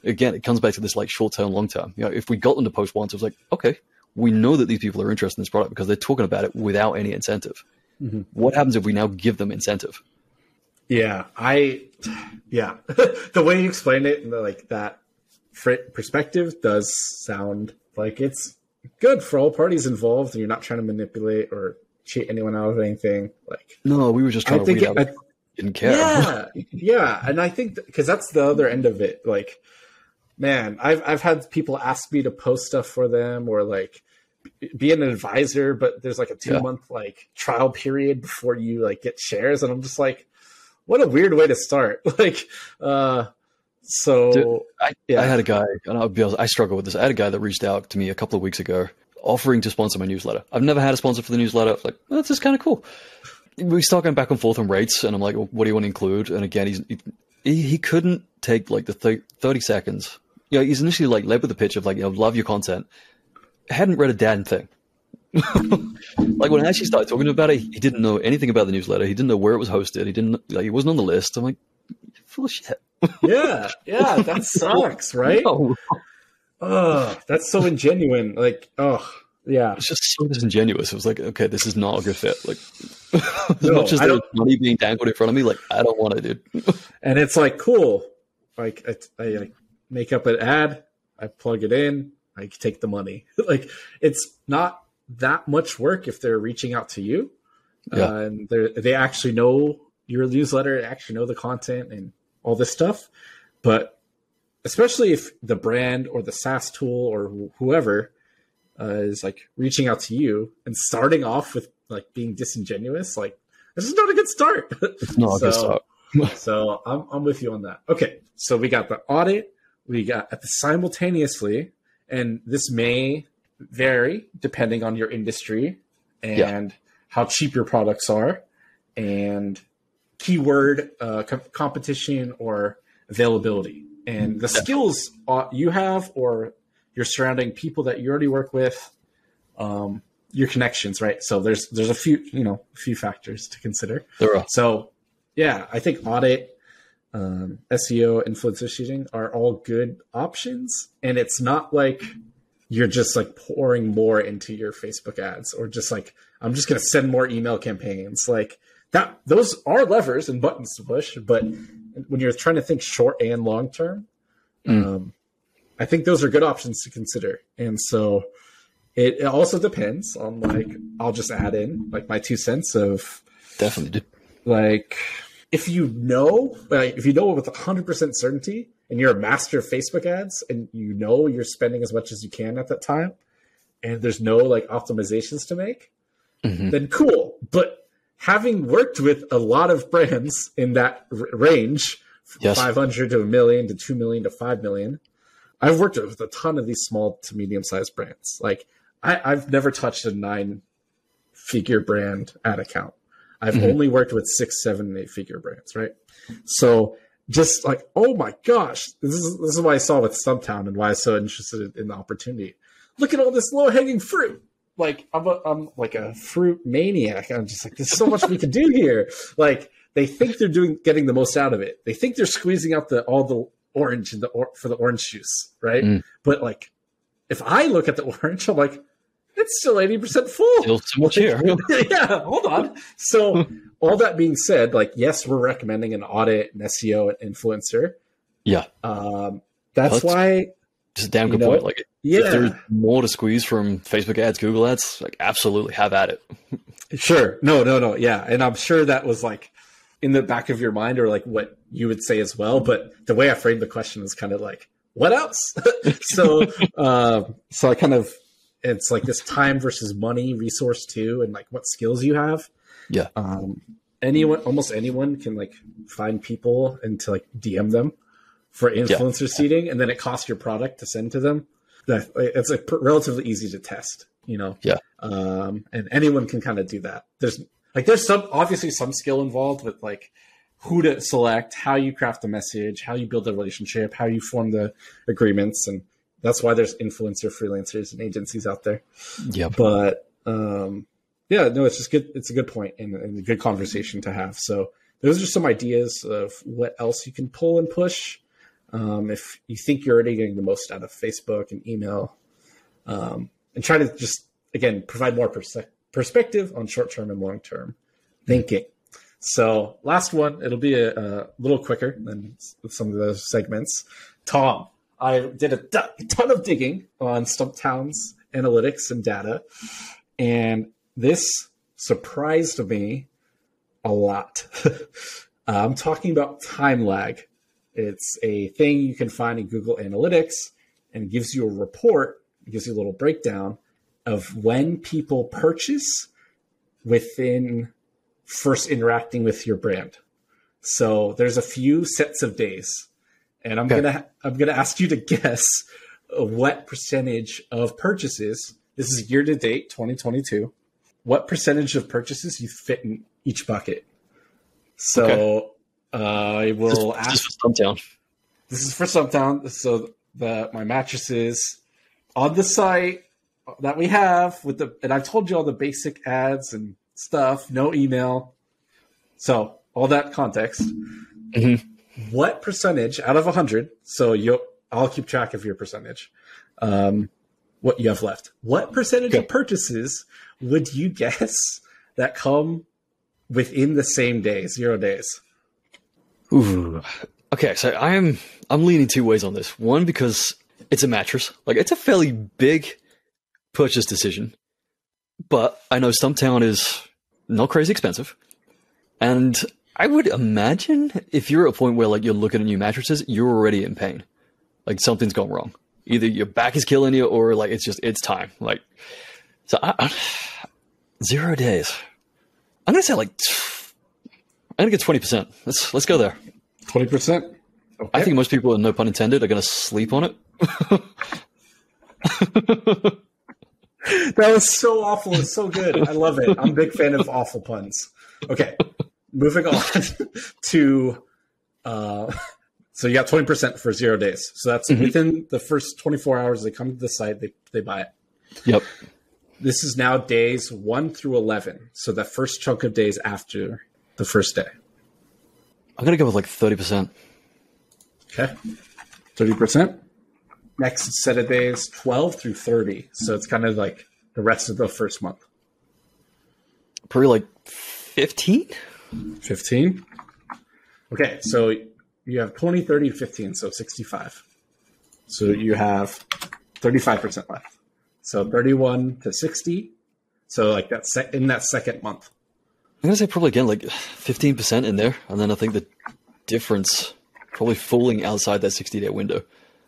Again, it comes back to this like short term, long term. You know, if we got them to post once, it was like, okay, we know that these people are interested in this product because they're talking about it without any incentive. Mhm. What happens if we now give them incentive? Yeah, I, yeah, the way you explained it, like that fr- perspective, does sound like it's good for all parties involved, and you're not trying to manipulate or cheat anyone out of anything. Like, No, we were just I trying to think it. I, didn't care. yeah, yeah, and I think because that's the other end of it. Like, man, I've I've had people ask me to post stuff for them or like be an advisor, but there's like a two Yeah. month like trial period before you like get shares, and I'm just like, what a weird way to start. like, uh, so Dude, I, Yeah. I had a guy, and I'll be honest, I struggle with this. I had a guy that reached out to me a couple of weeks ago offering to sponsor my newsletter. I've never had a sponsor for the newsletter. Like, well, that's just kind of cool. We start going back and forth on rates, and I'm like, well, what do you want to include? And again, he's, he, he couldn't take like the thir 30 seconds. You know, he's initially like led with the pitch of like, you know, love your content. Hadn't read a damn thing. like when I actually started talking to about it, he didn't know anything about the newsletter. He didn't know where it was hosted. He didn't like he wasn't on the list. I'm like, "You're full of shit. yeah, yeah, that sucks, right? No. Oh, that's so ingenuine. Like, oh, yeah. It's just so disingenuous. It was like, okay, this is not a good fit. Like, as No, much as I there's money being dangled in front of me, like, I don't want it, dude. and it's like cool. Like I, I like make up an ad, I plug it in, I take the money. like it's not that much work if they're reaching out to you, Yeah. uh, and they they actually know your newsletter, they actually know the content and all this stuff. But especially if the brand or the SaaS tool or wh- whoever uh, is like reaching out to you and starting off with like being disingenuous, like this is not a good start. It's not a good So- start. so I'm, I'm with you on that. Okay, so we got the audit, we got at the simultaneously, and this may vary depending on your industry and Yeah. how cheap your products are, and keyword uh, com- competition or availability, and the skills uh, you have or your surrounding people that you already work with, um, your connections, right? So there's there's a few you know a few factors to consider. So, yeah, I think audit, um, SEO, influencer shooting are all good options. And it's not like you're just like pouring more into your Facebook ads or just like I'm just going to send more email campaigns like that those are levers and buttons to push but when you're trying to think short and long term Mm. um, I think those are good options to consider and so it, it also depends on like I'll just add in like my two cents of Definitely. Like if you know if you know with 100% certainty and you're a master of facebook ads and you know you're spending as much as you can at that time and there's no like optimizations to make Mhm. then cool but having worked with a lot of brands in that r- range Yes. 500 to a million to 2 million to 5 million i've worked with a ton of these small to medium sized brands like I, i've never touched a nine figure brand ad account I've Mhm. only worked with six, seven, and eight figure brands, right? So just like, oh my gosh, this is this is why I saw with Stumptown and why I was so interested in the opportunity. Look at all this low hanging fruit. Like I'm a, I'm like a fruit maniac. I'm just like, there's so much we can do here. Like they think they're doing getting the most out of it. They think they're squeezing out the all the orange in the or, for the orange juice, right? Mm. But like, if I look at the orange, I'm like, it's still eighty percent full Still so much here. yeah, hold on. So, all that being said, like, yes, we're recommending an audit, an SEO, an influencer. Yeah. Um, that's That's- why, Just a damn good point. Like, if yeah, there's more to squeeze from Facebook ads, Google ads, like, absolutely have at it. sure. No, no, no. Yeah. And I'm sure that was like in the back of your mind or like what you would say as well. But the way I framed the question is kind of like, what else? so, um, so I kind of, it's like this time versus money resource too, and like what skills you have. Yeah. um, anyone almost anyone can like find people and to like dm them for influencer seeding and then it costs your product to send to them that it's like pr- relatively easy to test you know Yeah. um and anyone can kind of do that there's like there's some obviously some skill involved with like who to select how you craft the message how you build the relationship how you form the agreements and that's why there's influencer freelancers and agencies out there Yeah. but um, yeah, no, it's just good. It's a good point and, and a good conversation to have. So those are some ideas of what else you can pull and push. Um, if you think you're already getting the most out of Facebook and email, um, and try to just again provide more perse- perspective on short term and long term thinking. So last one, it'll be a, a little quicker than some of those segments. Tom, I did a ton of digging on Stumptown's analytics and data, and this surprised me a lot. Uh, I'm talking about time lag. It's a thing you can find in Google Analytics and gives you a report, gives you a little breakdown of when people purchase within first interacting with your brand. So there's a few sets of days, and I'm Okay. gonna I'm gonna ask you to guess what percentage of purchases. This is year to date, 2022. What percentage of purchases you fit in each bucket? So uh, I will Just, ask. just for Stumptown. This is for Stumptown. So the my mattresses on the site that we have with the and I've told you all the basic ads and stuff. No email. So all that context. Mhm. What percentage out of hundred? So you, I'll keep track of your percentage. Um, what you have left? What percentage Okay. of purchases would you guess that come within the same day, zero days? Ooh. Okay, so I'm I'm leaning two ways on this. One because it's a mattress, like it's a fairly big purchase decision, but I know Stumptown is not crazy expensive, and I would imagine if you're at a point where like you're looking at new mattresses, you're already in pain, like something's gone wrong. Either your back is killing you, or like it's just it's time. Like, so I, I, zero days. I'm gonna say like I'm gonna get twenty percent. Let's let's go there. Twenty percent. Okay. I think most people, no pun intended, are going to sleep on it. That was so awful. It's so good. I love it. I'm a big fan of awful puns. Okay, moving on to. Uh, so you got 20% for zero days. So that's Mhm. within the first 24 hours they come to the site, they, they buy it. Yep. This is now days 1 through 11. So the first chunk of days after the first day. I'm going to go with like 30%. Okay. 30%. next set of days 12 through 30. So it's kind of like the rest of the first month. Probably like 15? 15. Okay, so you have 20, 30, 15, so 65. So you have 35% left. So 31 to 60. So like that sec- in that second month. I'm gonna say probably again like 15% in there, and then I think the difference probably falling outside that 60 day window.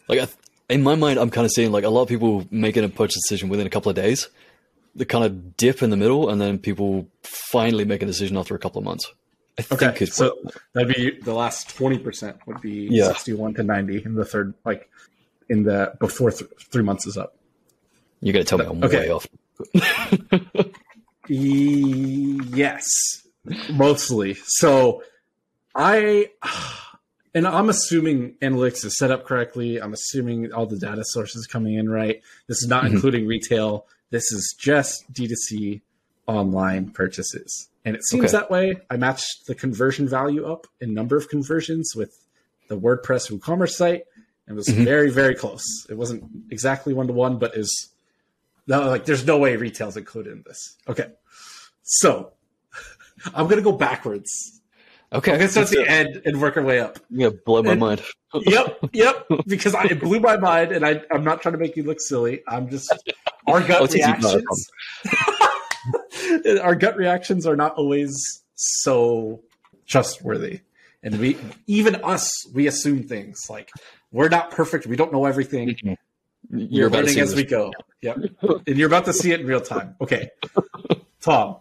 Like I, in my mind, I'm kind of seeing like a lot of people making a purchase decision within a couple of days. The kind of dip in the middle, and then people finally make a decision after a couple of months. I Okay, think it's so that'd be the last 20% would be Yeah. 61 to 90 in the third, like in the before th- three months is up. you're gonna tell me I'm Okay. way off. E- yes, mostly. So I, and I'm assuming analytics is set up correctly. I'm assuming all the data sources coming in right. This is not Mhm. including retail. This is just D2C online purchases. And it seems Okay. that way. I matched the conversion value up in number of conversions with the WordPress WooCommerce site. It was Mhm. very, very close. It wasn't exactly one to one, but is no, like there's no way retail's included in this. Okay. So I'm gonna go backwards. Okay, I'm gonna start at the end and work our way up. You're gonna blow my And- mind. Yep, yep. Because I, it blew my mind, and I, I'm not trying to make you look silly. I'm just our gut it's easy, not a reactions. our gut reactions are not always so trustworthy, and we even us we assume things like we're not perfect. We don't know everything. Mm-hmm. You're We're learning as this. we go. Yep. and you're about to see it in real time. Okay. Tom.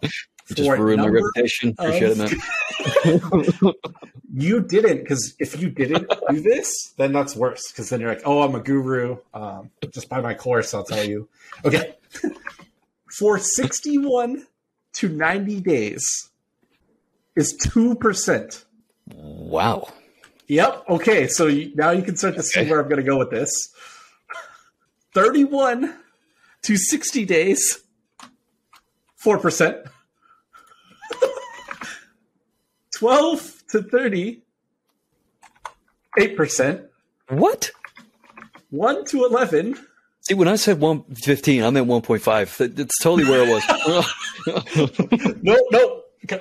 Just ruined my reputation. Appreciate it, man. You didn't, because if you didn't do this, then that's worse. Because then you're like, oh, I'm a guru. Um, just buy my course, I'll tell you. Okay. For 61 to 90 days is 2%. Wow. Yep. Okay. So you, now you can start to see where I'm going to go with this. 31 to 60 days, 4%. 12 to 30, 8%. What? 1 to 11, See, when I said 115, I meant 1.5. That- That's totally where it was. no, no. Check,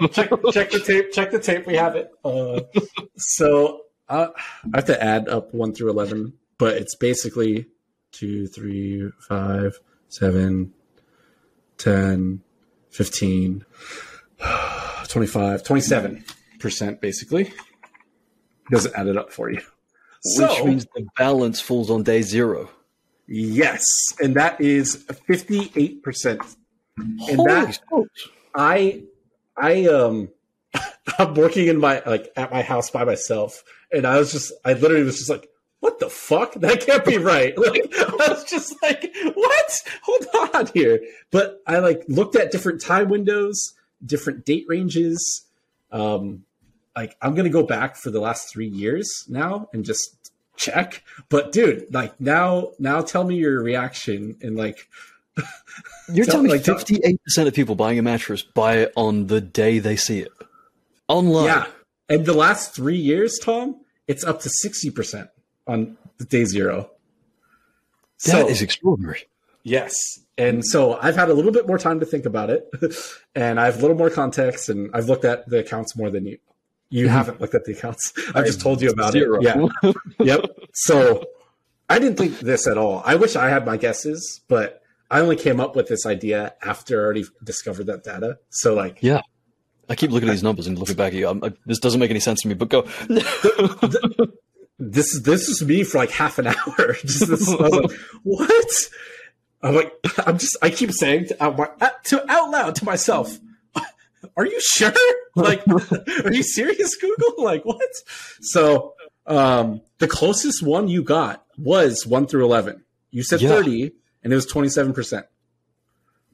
check the tape. Check the tape. We have it. Uh, so uh, I have to add up one through eleven, but it's basically two, three, five, seven, 10, 15, 25, 27 percent. Basically, doesn't add it up for you. Which So- means the balance falls on day zero. Yes, and that is fifty-eight percent. And Holy that. I I um I'm working in my like at my house by myself and I was just I literally was just like what the fuck that can't be right like I was just like what hold on here but I like looked at different time windows different date ranges um like I'm going to go back for the last 3 years now and just check but dude like now now tell me your reaction and like You're Tell- telling me like, 58% of people buying a mattress buy it on the day they see it. Online. Yeah. And the last three years, Tom, it's up to 60% on the day zero. That is extraordinary. yes. And so I've had a little bit more time to think about it and I have a little more context and I've looked at the accounts more than you. You haven't looked at the accounts. I've just told you about Zero. it. Yeah. Yep. So I didn't think this at all. I wish I had my guesses, but I only came up with this idea after I already discovered that data. So like Yeah. I keep looking at these numbers and looking back at you. I'm, I, this doesn't make any sense to me, but go. this is this is me for like half an hour. Just this, I was like, what? I'm like, I'm just, I keep saying to out, to out loud to myself, "Are you sure? Like, are you serious, Google? Like, what?" So, um, the closest one you got was one through eleven. You said Yeah. thirty, and it was twenty seven percent.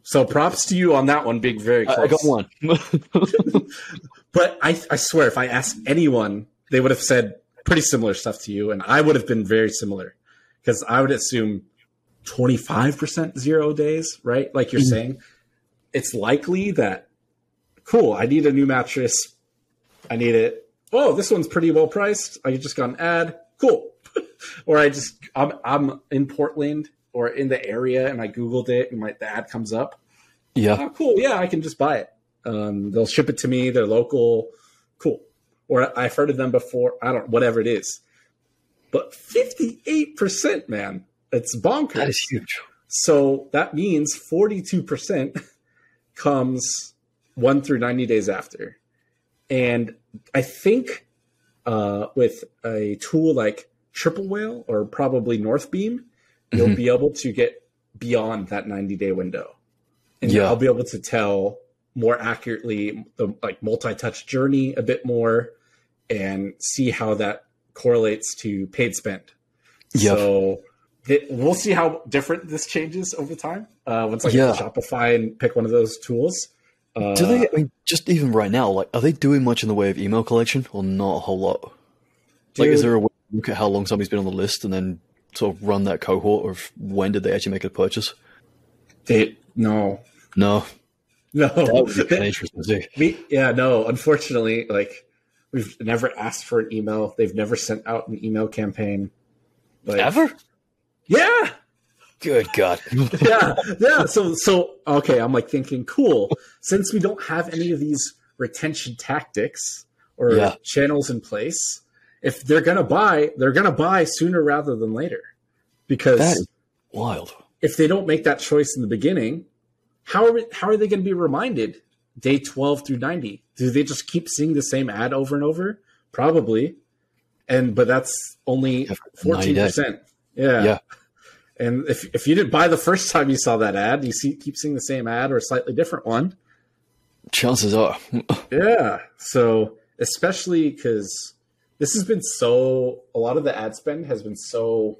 So, props to you on that one being very close. I, got one. But I, I swear, if I asked anyone, they would have said pretty similar stuff to you, and I would have been very similar because I would assume 25% zero days, right? Like you're Mhm. saying, it's likely that, cool, I need a new mattress. I need it. Oh, this one's pretty well priced. I just got an ad. Cool. or I just I'm I'm in Portland or in the area and I googled it and my the ad comes up. Yeah. Oh, cool. Yeah, I can just buy it. Um, they'll ship it to me. They're local. Cool. Or I've heard of them before. I don't whatever it is. But 58%, man. It's bonkers. That is huge. So that means 42% comes one through 90 days after. And I think uh, with a tool like Triple Whale or probably Northbeam, you'll Mhm. be able to get beyond that 90 day window. And Yeah. I'll be able to tell more accurately the like multi-touch journey a bit more and see how that correlates to paid spend. Yep. So th- we'll see how different this changes over time. Uh, once I Yeah. get Shopify and pick one of those tools. Uh, Do they? I mean, just even right now, like, are they doing much in the way of email collection, or not a whole lot? Like, is there a way to look at how long somebody's been on the list and then sort of run that cohort of when did they actually make a purchase? They, no, No, no. that would be interesting to see. We, yeah, no. Unfortunately, like we've never asked for an email. They've never sent out an email campaign. Like, Ever? Yeah, Good God. yeah, yeah. So, so okay. I'm like thinking, cool. Since we don't have any of these retention tactics or Yeah. channels in place, if they're gonna buy, they're gonna buy sooner rather than later. Because wild. if they don't make that choice in the beginning, how are how are they going to be reminded day 12 through 90? Do they just keep seeing the same ad over and over? Probably. And but that's only Yeah, for 90 days. 14%. Yeah. Yeah. And if if you didn't buy the first time you saw that ad, you see keep seeing the same ad or a slightly different one. Chances are. Yeah. So especially because this has been so a lot of the ad spend has been so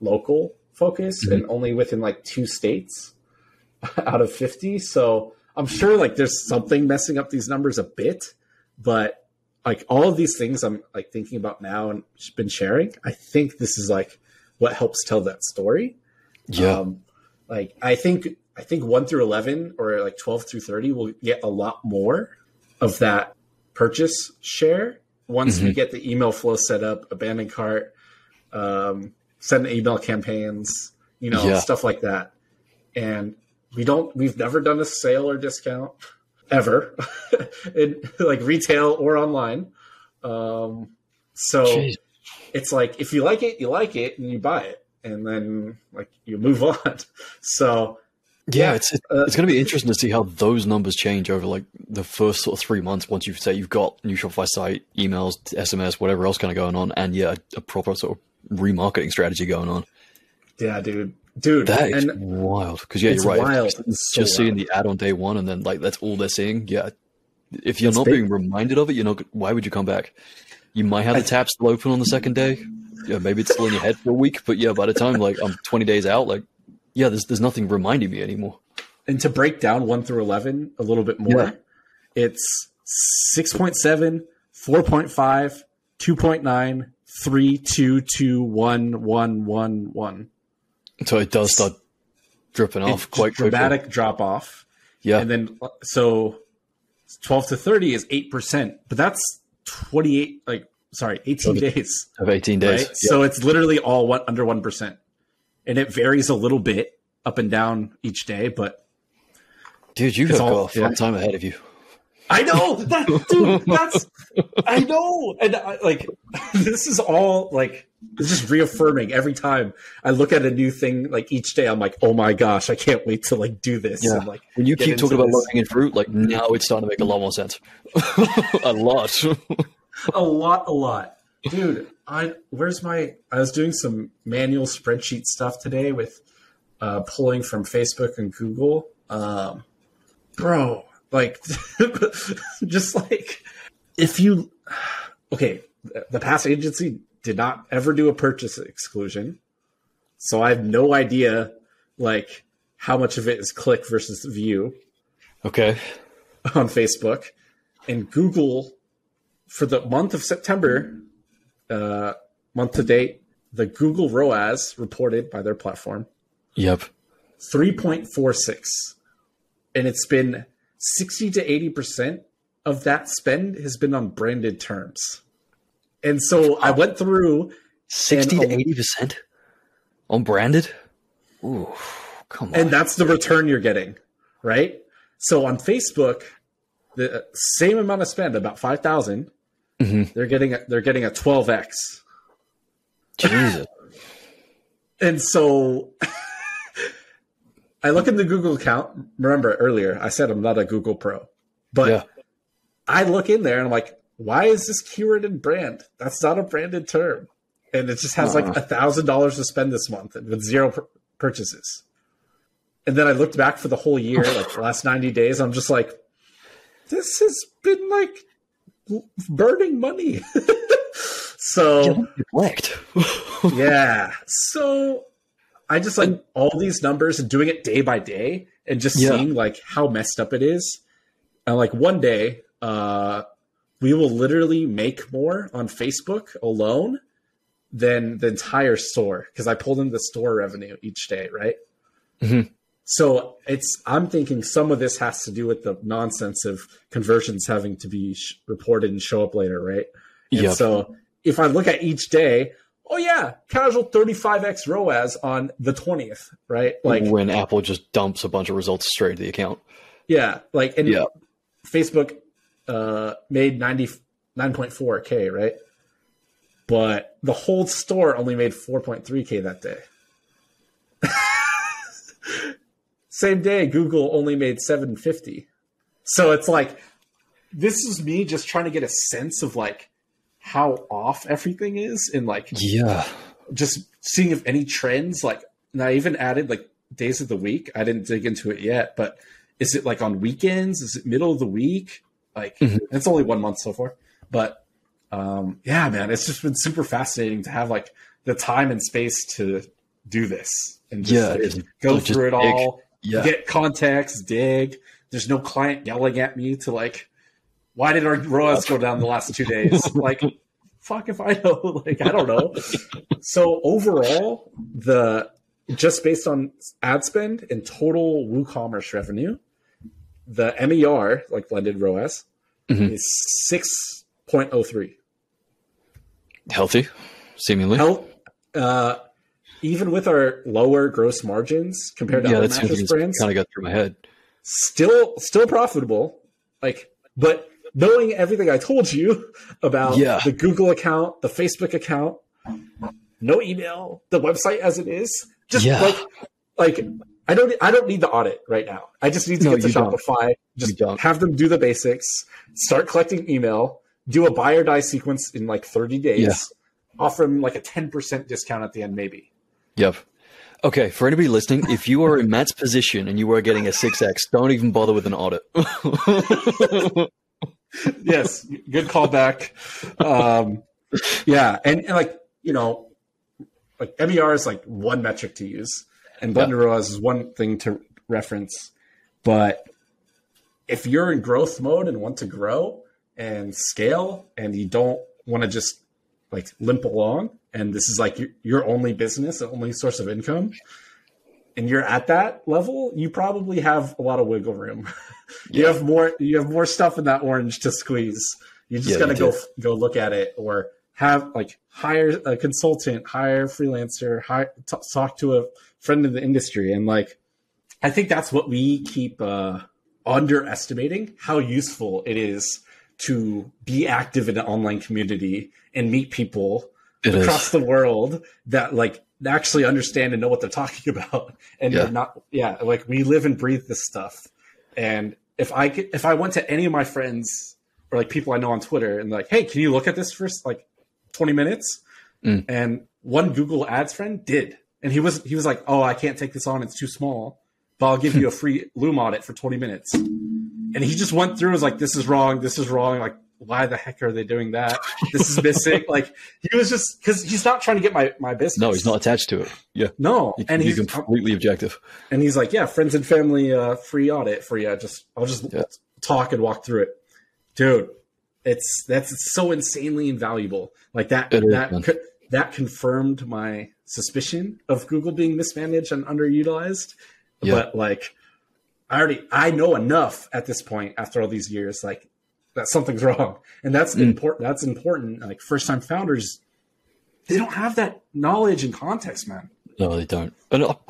local focused and mm-hmm. only within like two states out of 50. So I'm sure like there's something messing up these numbers a bit, but like all of these things I'm like thinking about now and been sharing, I think this is like what helps tell that story. yeah. Um, like I think I think one through eleven or like twelve through thirty will get a lot more of that purchase share once we get the email flow set up, abandoned cart, um, send email campaigns, you know, Yeah. stuff like that. And we don't we've never done a sale or discount ever in like retail or online. Um, so Jeez. It's like if you like it, you like it, and you buy it, and then like you move on. So Yeah, Yeah, it's it's, uh, going to be interesting to see how those numbers change over like the first sort of three months. Once you say you've got new Shopify site, emails, SMS, whatever else kind of going on, and yeah, a, a proper sort of remarketing strategy going on. yeah, dude, dude, That is and wild. Because yeah, it's you're right. wild. Just, It's so just seeing the ad on day one, and then like that's all they're seeing. Yeah, if you're It's not big. being reminded of it, you're not. Why would you come back? You might have the tab still open on the second day. Yeah, maybe it's still in your head for a week, but yeah, by the time like I'm 20 days out, like yeah, there's there's nothing reminding me anymore. and to break down one through eleven a little bit more, Yeah. it's 6.7, 4.5, 2.9, 3, 2, 2, 1, 1, 1, 1. So it does start dripping off It's quite quickly. dramatic drop off. Yeah, And then uh, so 12 to 30 is 8%, but that's 28 like sorry, 18 Okay. days. of 18 days. right? Yeah. So it's literally all one, under 1%. And it varies a little bit up and down each day, but Dude, you have all- got a fun yeah. time ahead of you. I know that, dude. That's I know, and I, like this is all like it's just reaffirming every time I look at a new thing. Like each day, I'm like, oh my gosh, I can't wait to like do this. Yeah. And, like When you keep talking about this. low hanging fruit, like now it's starting to make a lot more sense. a lot. a lot, a lot, dude. I where's my? I was doing some manual spreadsheet stuff today with uh, pulling from Facebook and Google. Um, bro, like, just like if you, okay, the past agency did not ever do a purchase exclusion, so I have no idea like how much of it is click versus view okay. on Facebook, and Google for the month of September, uh, month to date, the Google ROAS reported by their platform Yep. 3.46, and it's been 60 to 80 percent of that spend has been on branded terms. And so I went through 60 to um, 80% on branded? Ooh, come on. and that's the return you're getting, right? So on Facebook, the same amount of spend, about five Mhm. they're getting a, they're getting a 12x. Jesus. And so I look in the Google account. Remember earlier, I said I'm not a Google pro, but Yeah. I look in there and I'm like, why is this keyword in brand? That's not a branded term. And it just has like Uh-uh. a thousand dollars to spend this month with zero pur- purchases. And then I looked back for the whole year, like the last 90 days. I'm just like, this has been like burning money. so yeah. So I just like all these numbers and doing it day by day and just Yeah. seeing like how messed up it is. And like one day, uh, we will literally make more on Facebook alone than the entire store because I pulled in the store revenue each day, right? Mhm. So it's I'm thinking some of this has to do with the nonsense of conversions having to be sh- reported and show up later, right? And Yep. so if I look at each day, oh yeah, casual 35x ROAS on the 20th, right? Like when Apple just dumps a bunch of results straight to the account. yeah, like and Yeah. Facebook uh made 99.4k, right? But the whole store only made 4.3k that day. Same day Google only made 750. So it's like this is me just trying to get a sense of like how off everything is and like Yeah. just seeing if any trends like and I even added like days of the week. I didn't dig into it yet, but is it like on weekends? Is it middle of the week? Like Mhm. it's only one month so far. But um yeah, man, it's just been super fascinating to have like the time and space to do this and just Yeah, like, go through it dig. all, Yeah. get context, dig. There's no client yelling at me to like, why did our ROAS go down the last two days? like, fuck if I know. Like, I don't know. so overall, the just based on ad spend and total WooCommerce revenue, the MER, like blended ROAS, Mhm. is six point oh three. Healthy, seemingly. Uh, even with our lower gross margins compared to yeah, other mattress brands, kind of got through my head. still still profitable like but knowing everything i told you about Yeah. the google account the facebook account no email the website as it is just Yeah. like like i don't i don't need the audit right now i just need to No, get to you don't. shopify just have them do the basics start collecting email do a buy or die sequence in like 30 days Yeah. offer them like a 10% discount at the end maybe Yep. Okay, for anybody listening, if you are in Matt's position and you are getting a 6X, don't even bother with an audit. yes, good callback. Um, yeah, and, and like you know, like MER is like one metric to use, and blended ROAS is one thing to reference. But if you're in growth mode and want to grow and scale, and you don't want to just like limp along, and this is like your, your only business, the only source of income, and you're at that level, you probably have a lot of wiggle room. you have more you have more stuff in that orange to squeeze. You just Yeah, gotta you go go look at it or have like hire a consultant, hire a freelancer, hire, t- talk to a friend in the industry, and like I think that's what we keep uh, underestimating how useful it is to be active in an online community and meet people It across is. the world that like actually understand and know what they're talking about and Yeah. not yeah like we live and breathe this stuff and if i could if i went to any of my friends or like people i know on twitter and like hey can you look at this for like 20 minutes? Mm. and one google ads friend did. And he was he was like oh i can't take this on. It's too small but i'll give you a free loom audit for 20 minutes. And he just went through and was like this is wrong. This is wrong. Like why the heck are they doing that this is missing like he was just because he's not trying to get my my business No, he's not attached to it. Yeah. no He, and he's he's completely objective. and he's like yeah friends and family uh free audit for you just i'll just Yeah. talk and walk through it dude it's that's so insanely invaluable like that It is, that co- that confirmed my suspicion of google being mismanaged and underutilized Yeah. but like i already i know enough at this point after all these years like that something's wrong and that's Mm. important that's important like first time founders they don't have that knowledge and context, man. No, they don't. And I'll,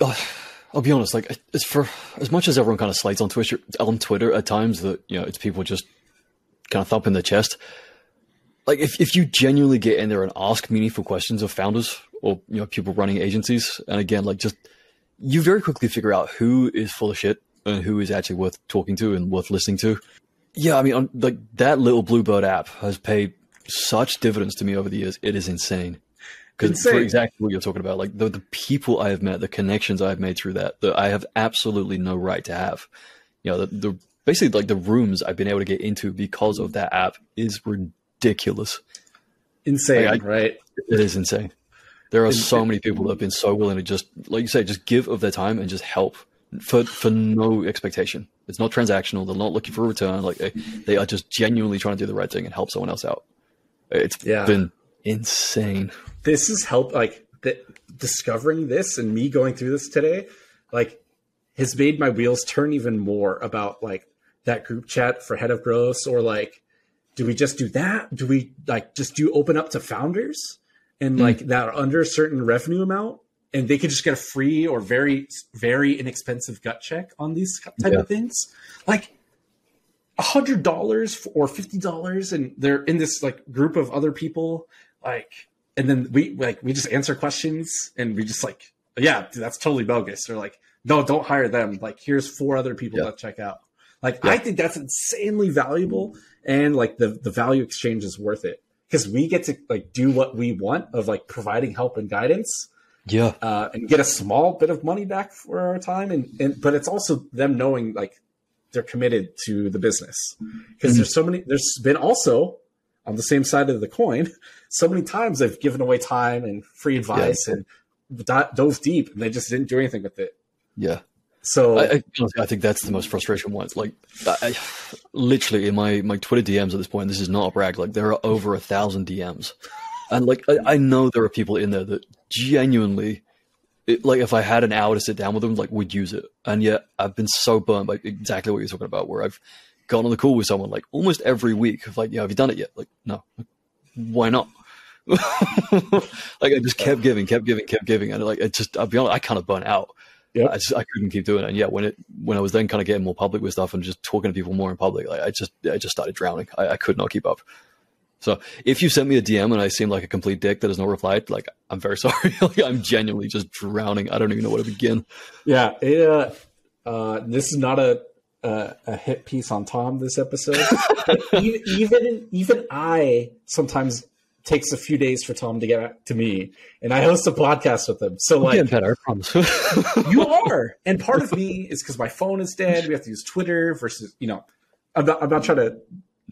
I'll be honest, like it's for as much as everyone kind of slates on Twitter on Twitter at times that you know it's people just kind of thumping their chest. Like if if you genuinely get in there and ask meaningful questions of founders or you know people running agencies, and again, like just you very quickly figure out who is full of shit and who is actually worth talking to and worth listening to. Yeah, I mean, on, like that little Bluebird app has paid such dividends to me over the years. It is insane. Because for exactly what you're talking about, like the, the people I have met, the connections I have made through that, that I have absolutely no right to have. You know, the, the basically like the rooms I've been able to get into because of that app is ridiculous. Insane, like I, right? It is insane. There are so many people that have been so willing to just, like you say, just give of their time and just help for for no expectation. It's not transactional. They're not looking for a return. Like they, they are just genuinely trying to do the right thing and help someone else out. It's yeah. been insane. This has helped. Like the, discovering this and me going through this today, like has made my wheels turn even more about like that group chat for head of gross or like do we just do that do we like just do open up to founders and mm. like that under a certain revenue amount and they could just get a free or very very inexpensive gut check on these type yeah. of things like a hundred dollars or fifty dollars and they're in this like group of other people like and then we like we just answer questions and we just like yeah that's totally bogus or like no don't hire them like here's four other people yeah. that check out like yeah. i think that's insanely valuable and like the the value exchange is worth it because we get to like do what we want of like providing help and guidance yeah uh, and get a small bit of money back for our time and, and but it's also them knowing like they're committed to the business because mm-hmm. there's so many there's been also on the same side of the coin so many times they've given away time and free advice yeah. and dove deep and they just didn't do anything with it yeah so I, I, I, think that's the most frustrating one. Like, I, literally in my my Twitter DMs at this point, this is not a brag. Like, there are over a thousand DMs, and like I, know there are people in there that genuinely, it, like, if I had an hour to sit down with them, like, would use it. And yet, I've been so burned by exactly what you're talking about, where I've gone on the call with someone like almost every week. Of like, yeah, have you done it yet? Like, no. Why not? like I just kept giving, kept giving, kept giving, and like it just, I'll be honest, I kind of burnt out. Yeah, I just I couldn't keep doing it. And yeah, when it when I was then kind of getting more public with stuff and just talking to people more in public, like I just I just started drowning. I, I could not keep up. So if you sent me a DM and I seem like a complete dick that has no reply, like I'm very sorry. like, I'm genuinely just drowning. I don't even know where to begin. Yeah, it, uh, uh, this is not a uh, a hit piece on Tom this episode. even, even even I sometimes takes a few days for Tom to get to me, and I host a podcast with him. So like, better, I promise. you are, and part of me is because my phone is dead. We have to use Twitter versus you know. I'm not, I'm not trying to.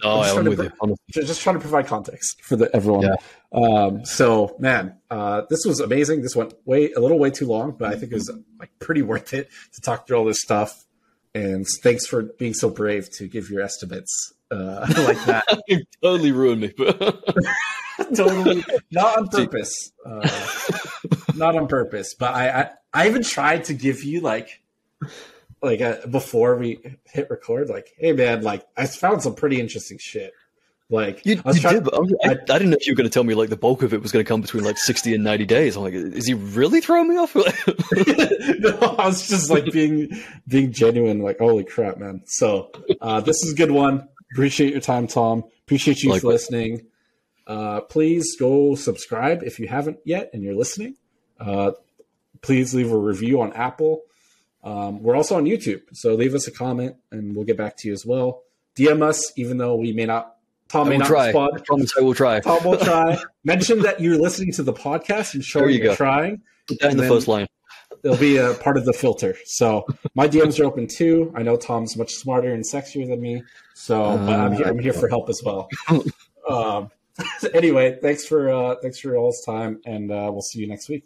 No, I'm, I'm with to, you. Just trying to provide context for the everyone. Yeah. Um, so man, uh, this was amazing. This went way a little way too long, but I think it was like pretty worth it to talk through all this stuff. And thanks for being so brave to give your estimates uh, like that. you totally ruined me. totally not on purpose. Uh, not on purpose. But I, I, I even tried to give you like, like uh, before we hit record, like, hey man, like I found some pretty interesting shit. Like you, I, you trying, did, I, I, I, didn't know if you were going to tell me like the bulk of it was going to come between like sixty and ninety days. I'm like, is he really throwing me off? no, I was just like being being genuine. Like, holy crap, man! So uh, this is a good one. Appreciate your time, Tom. Appreciate you like, for listening. Uh, please go subscribe if you haven't yet and you're listening. Uh, please leave a review on Apple. Um, we're also on YouTube, so leave us a comment and we'll get back to you as well. DM us, even though we may not. Tom may not try. respond. I promise I will try. Tom will try. Mention that you're listening to the podcast and show you are trying. Put that in the first line. They'll be a part of the filter. So my DMs are open too. I know Tom's much smarter and sexier than me, so uh, I'm, here, I'm here for help as well. Um, anyway, thanks for uh, thanks for all's time, and uh, we'll see you next week.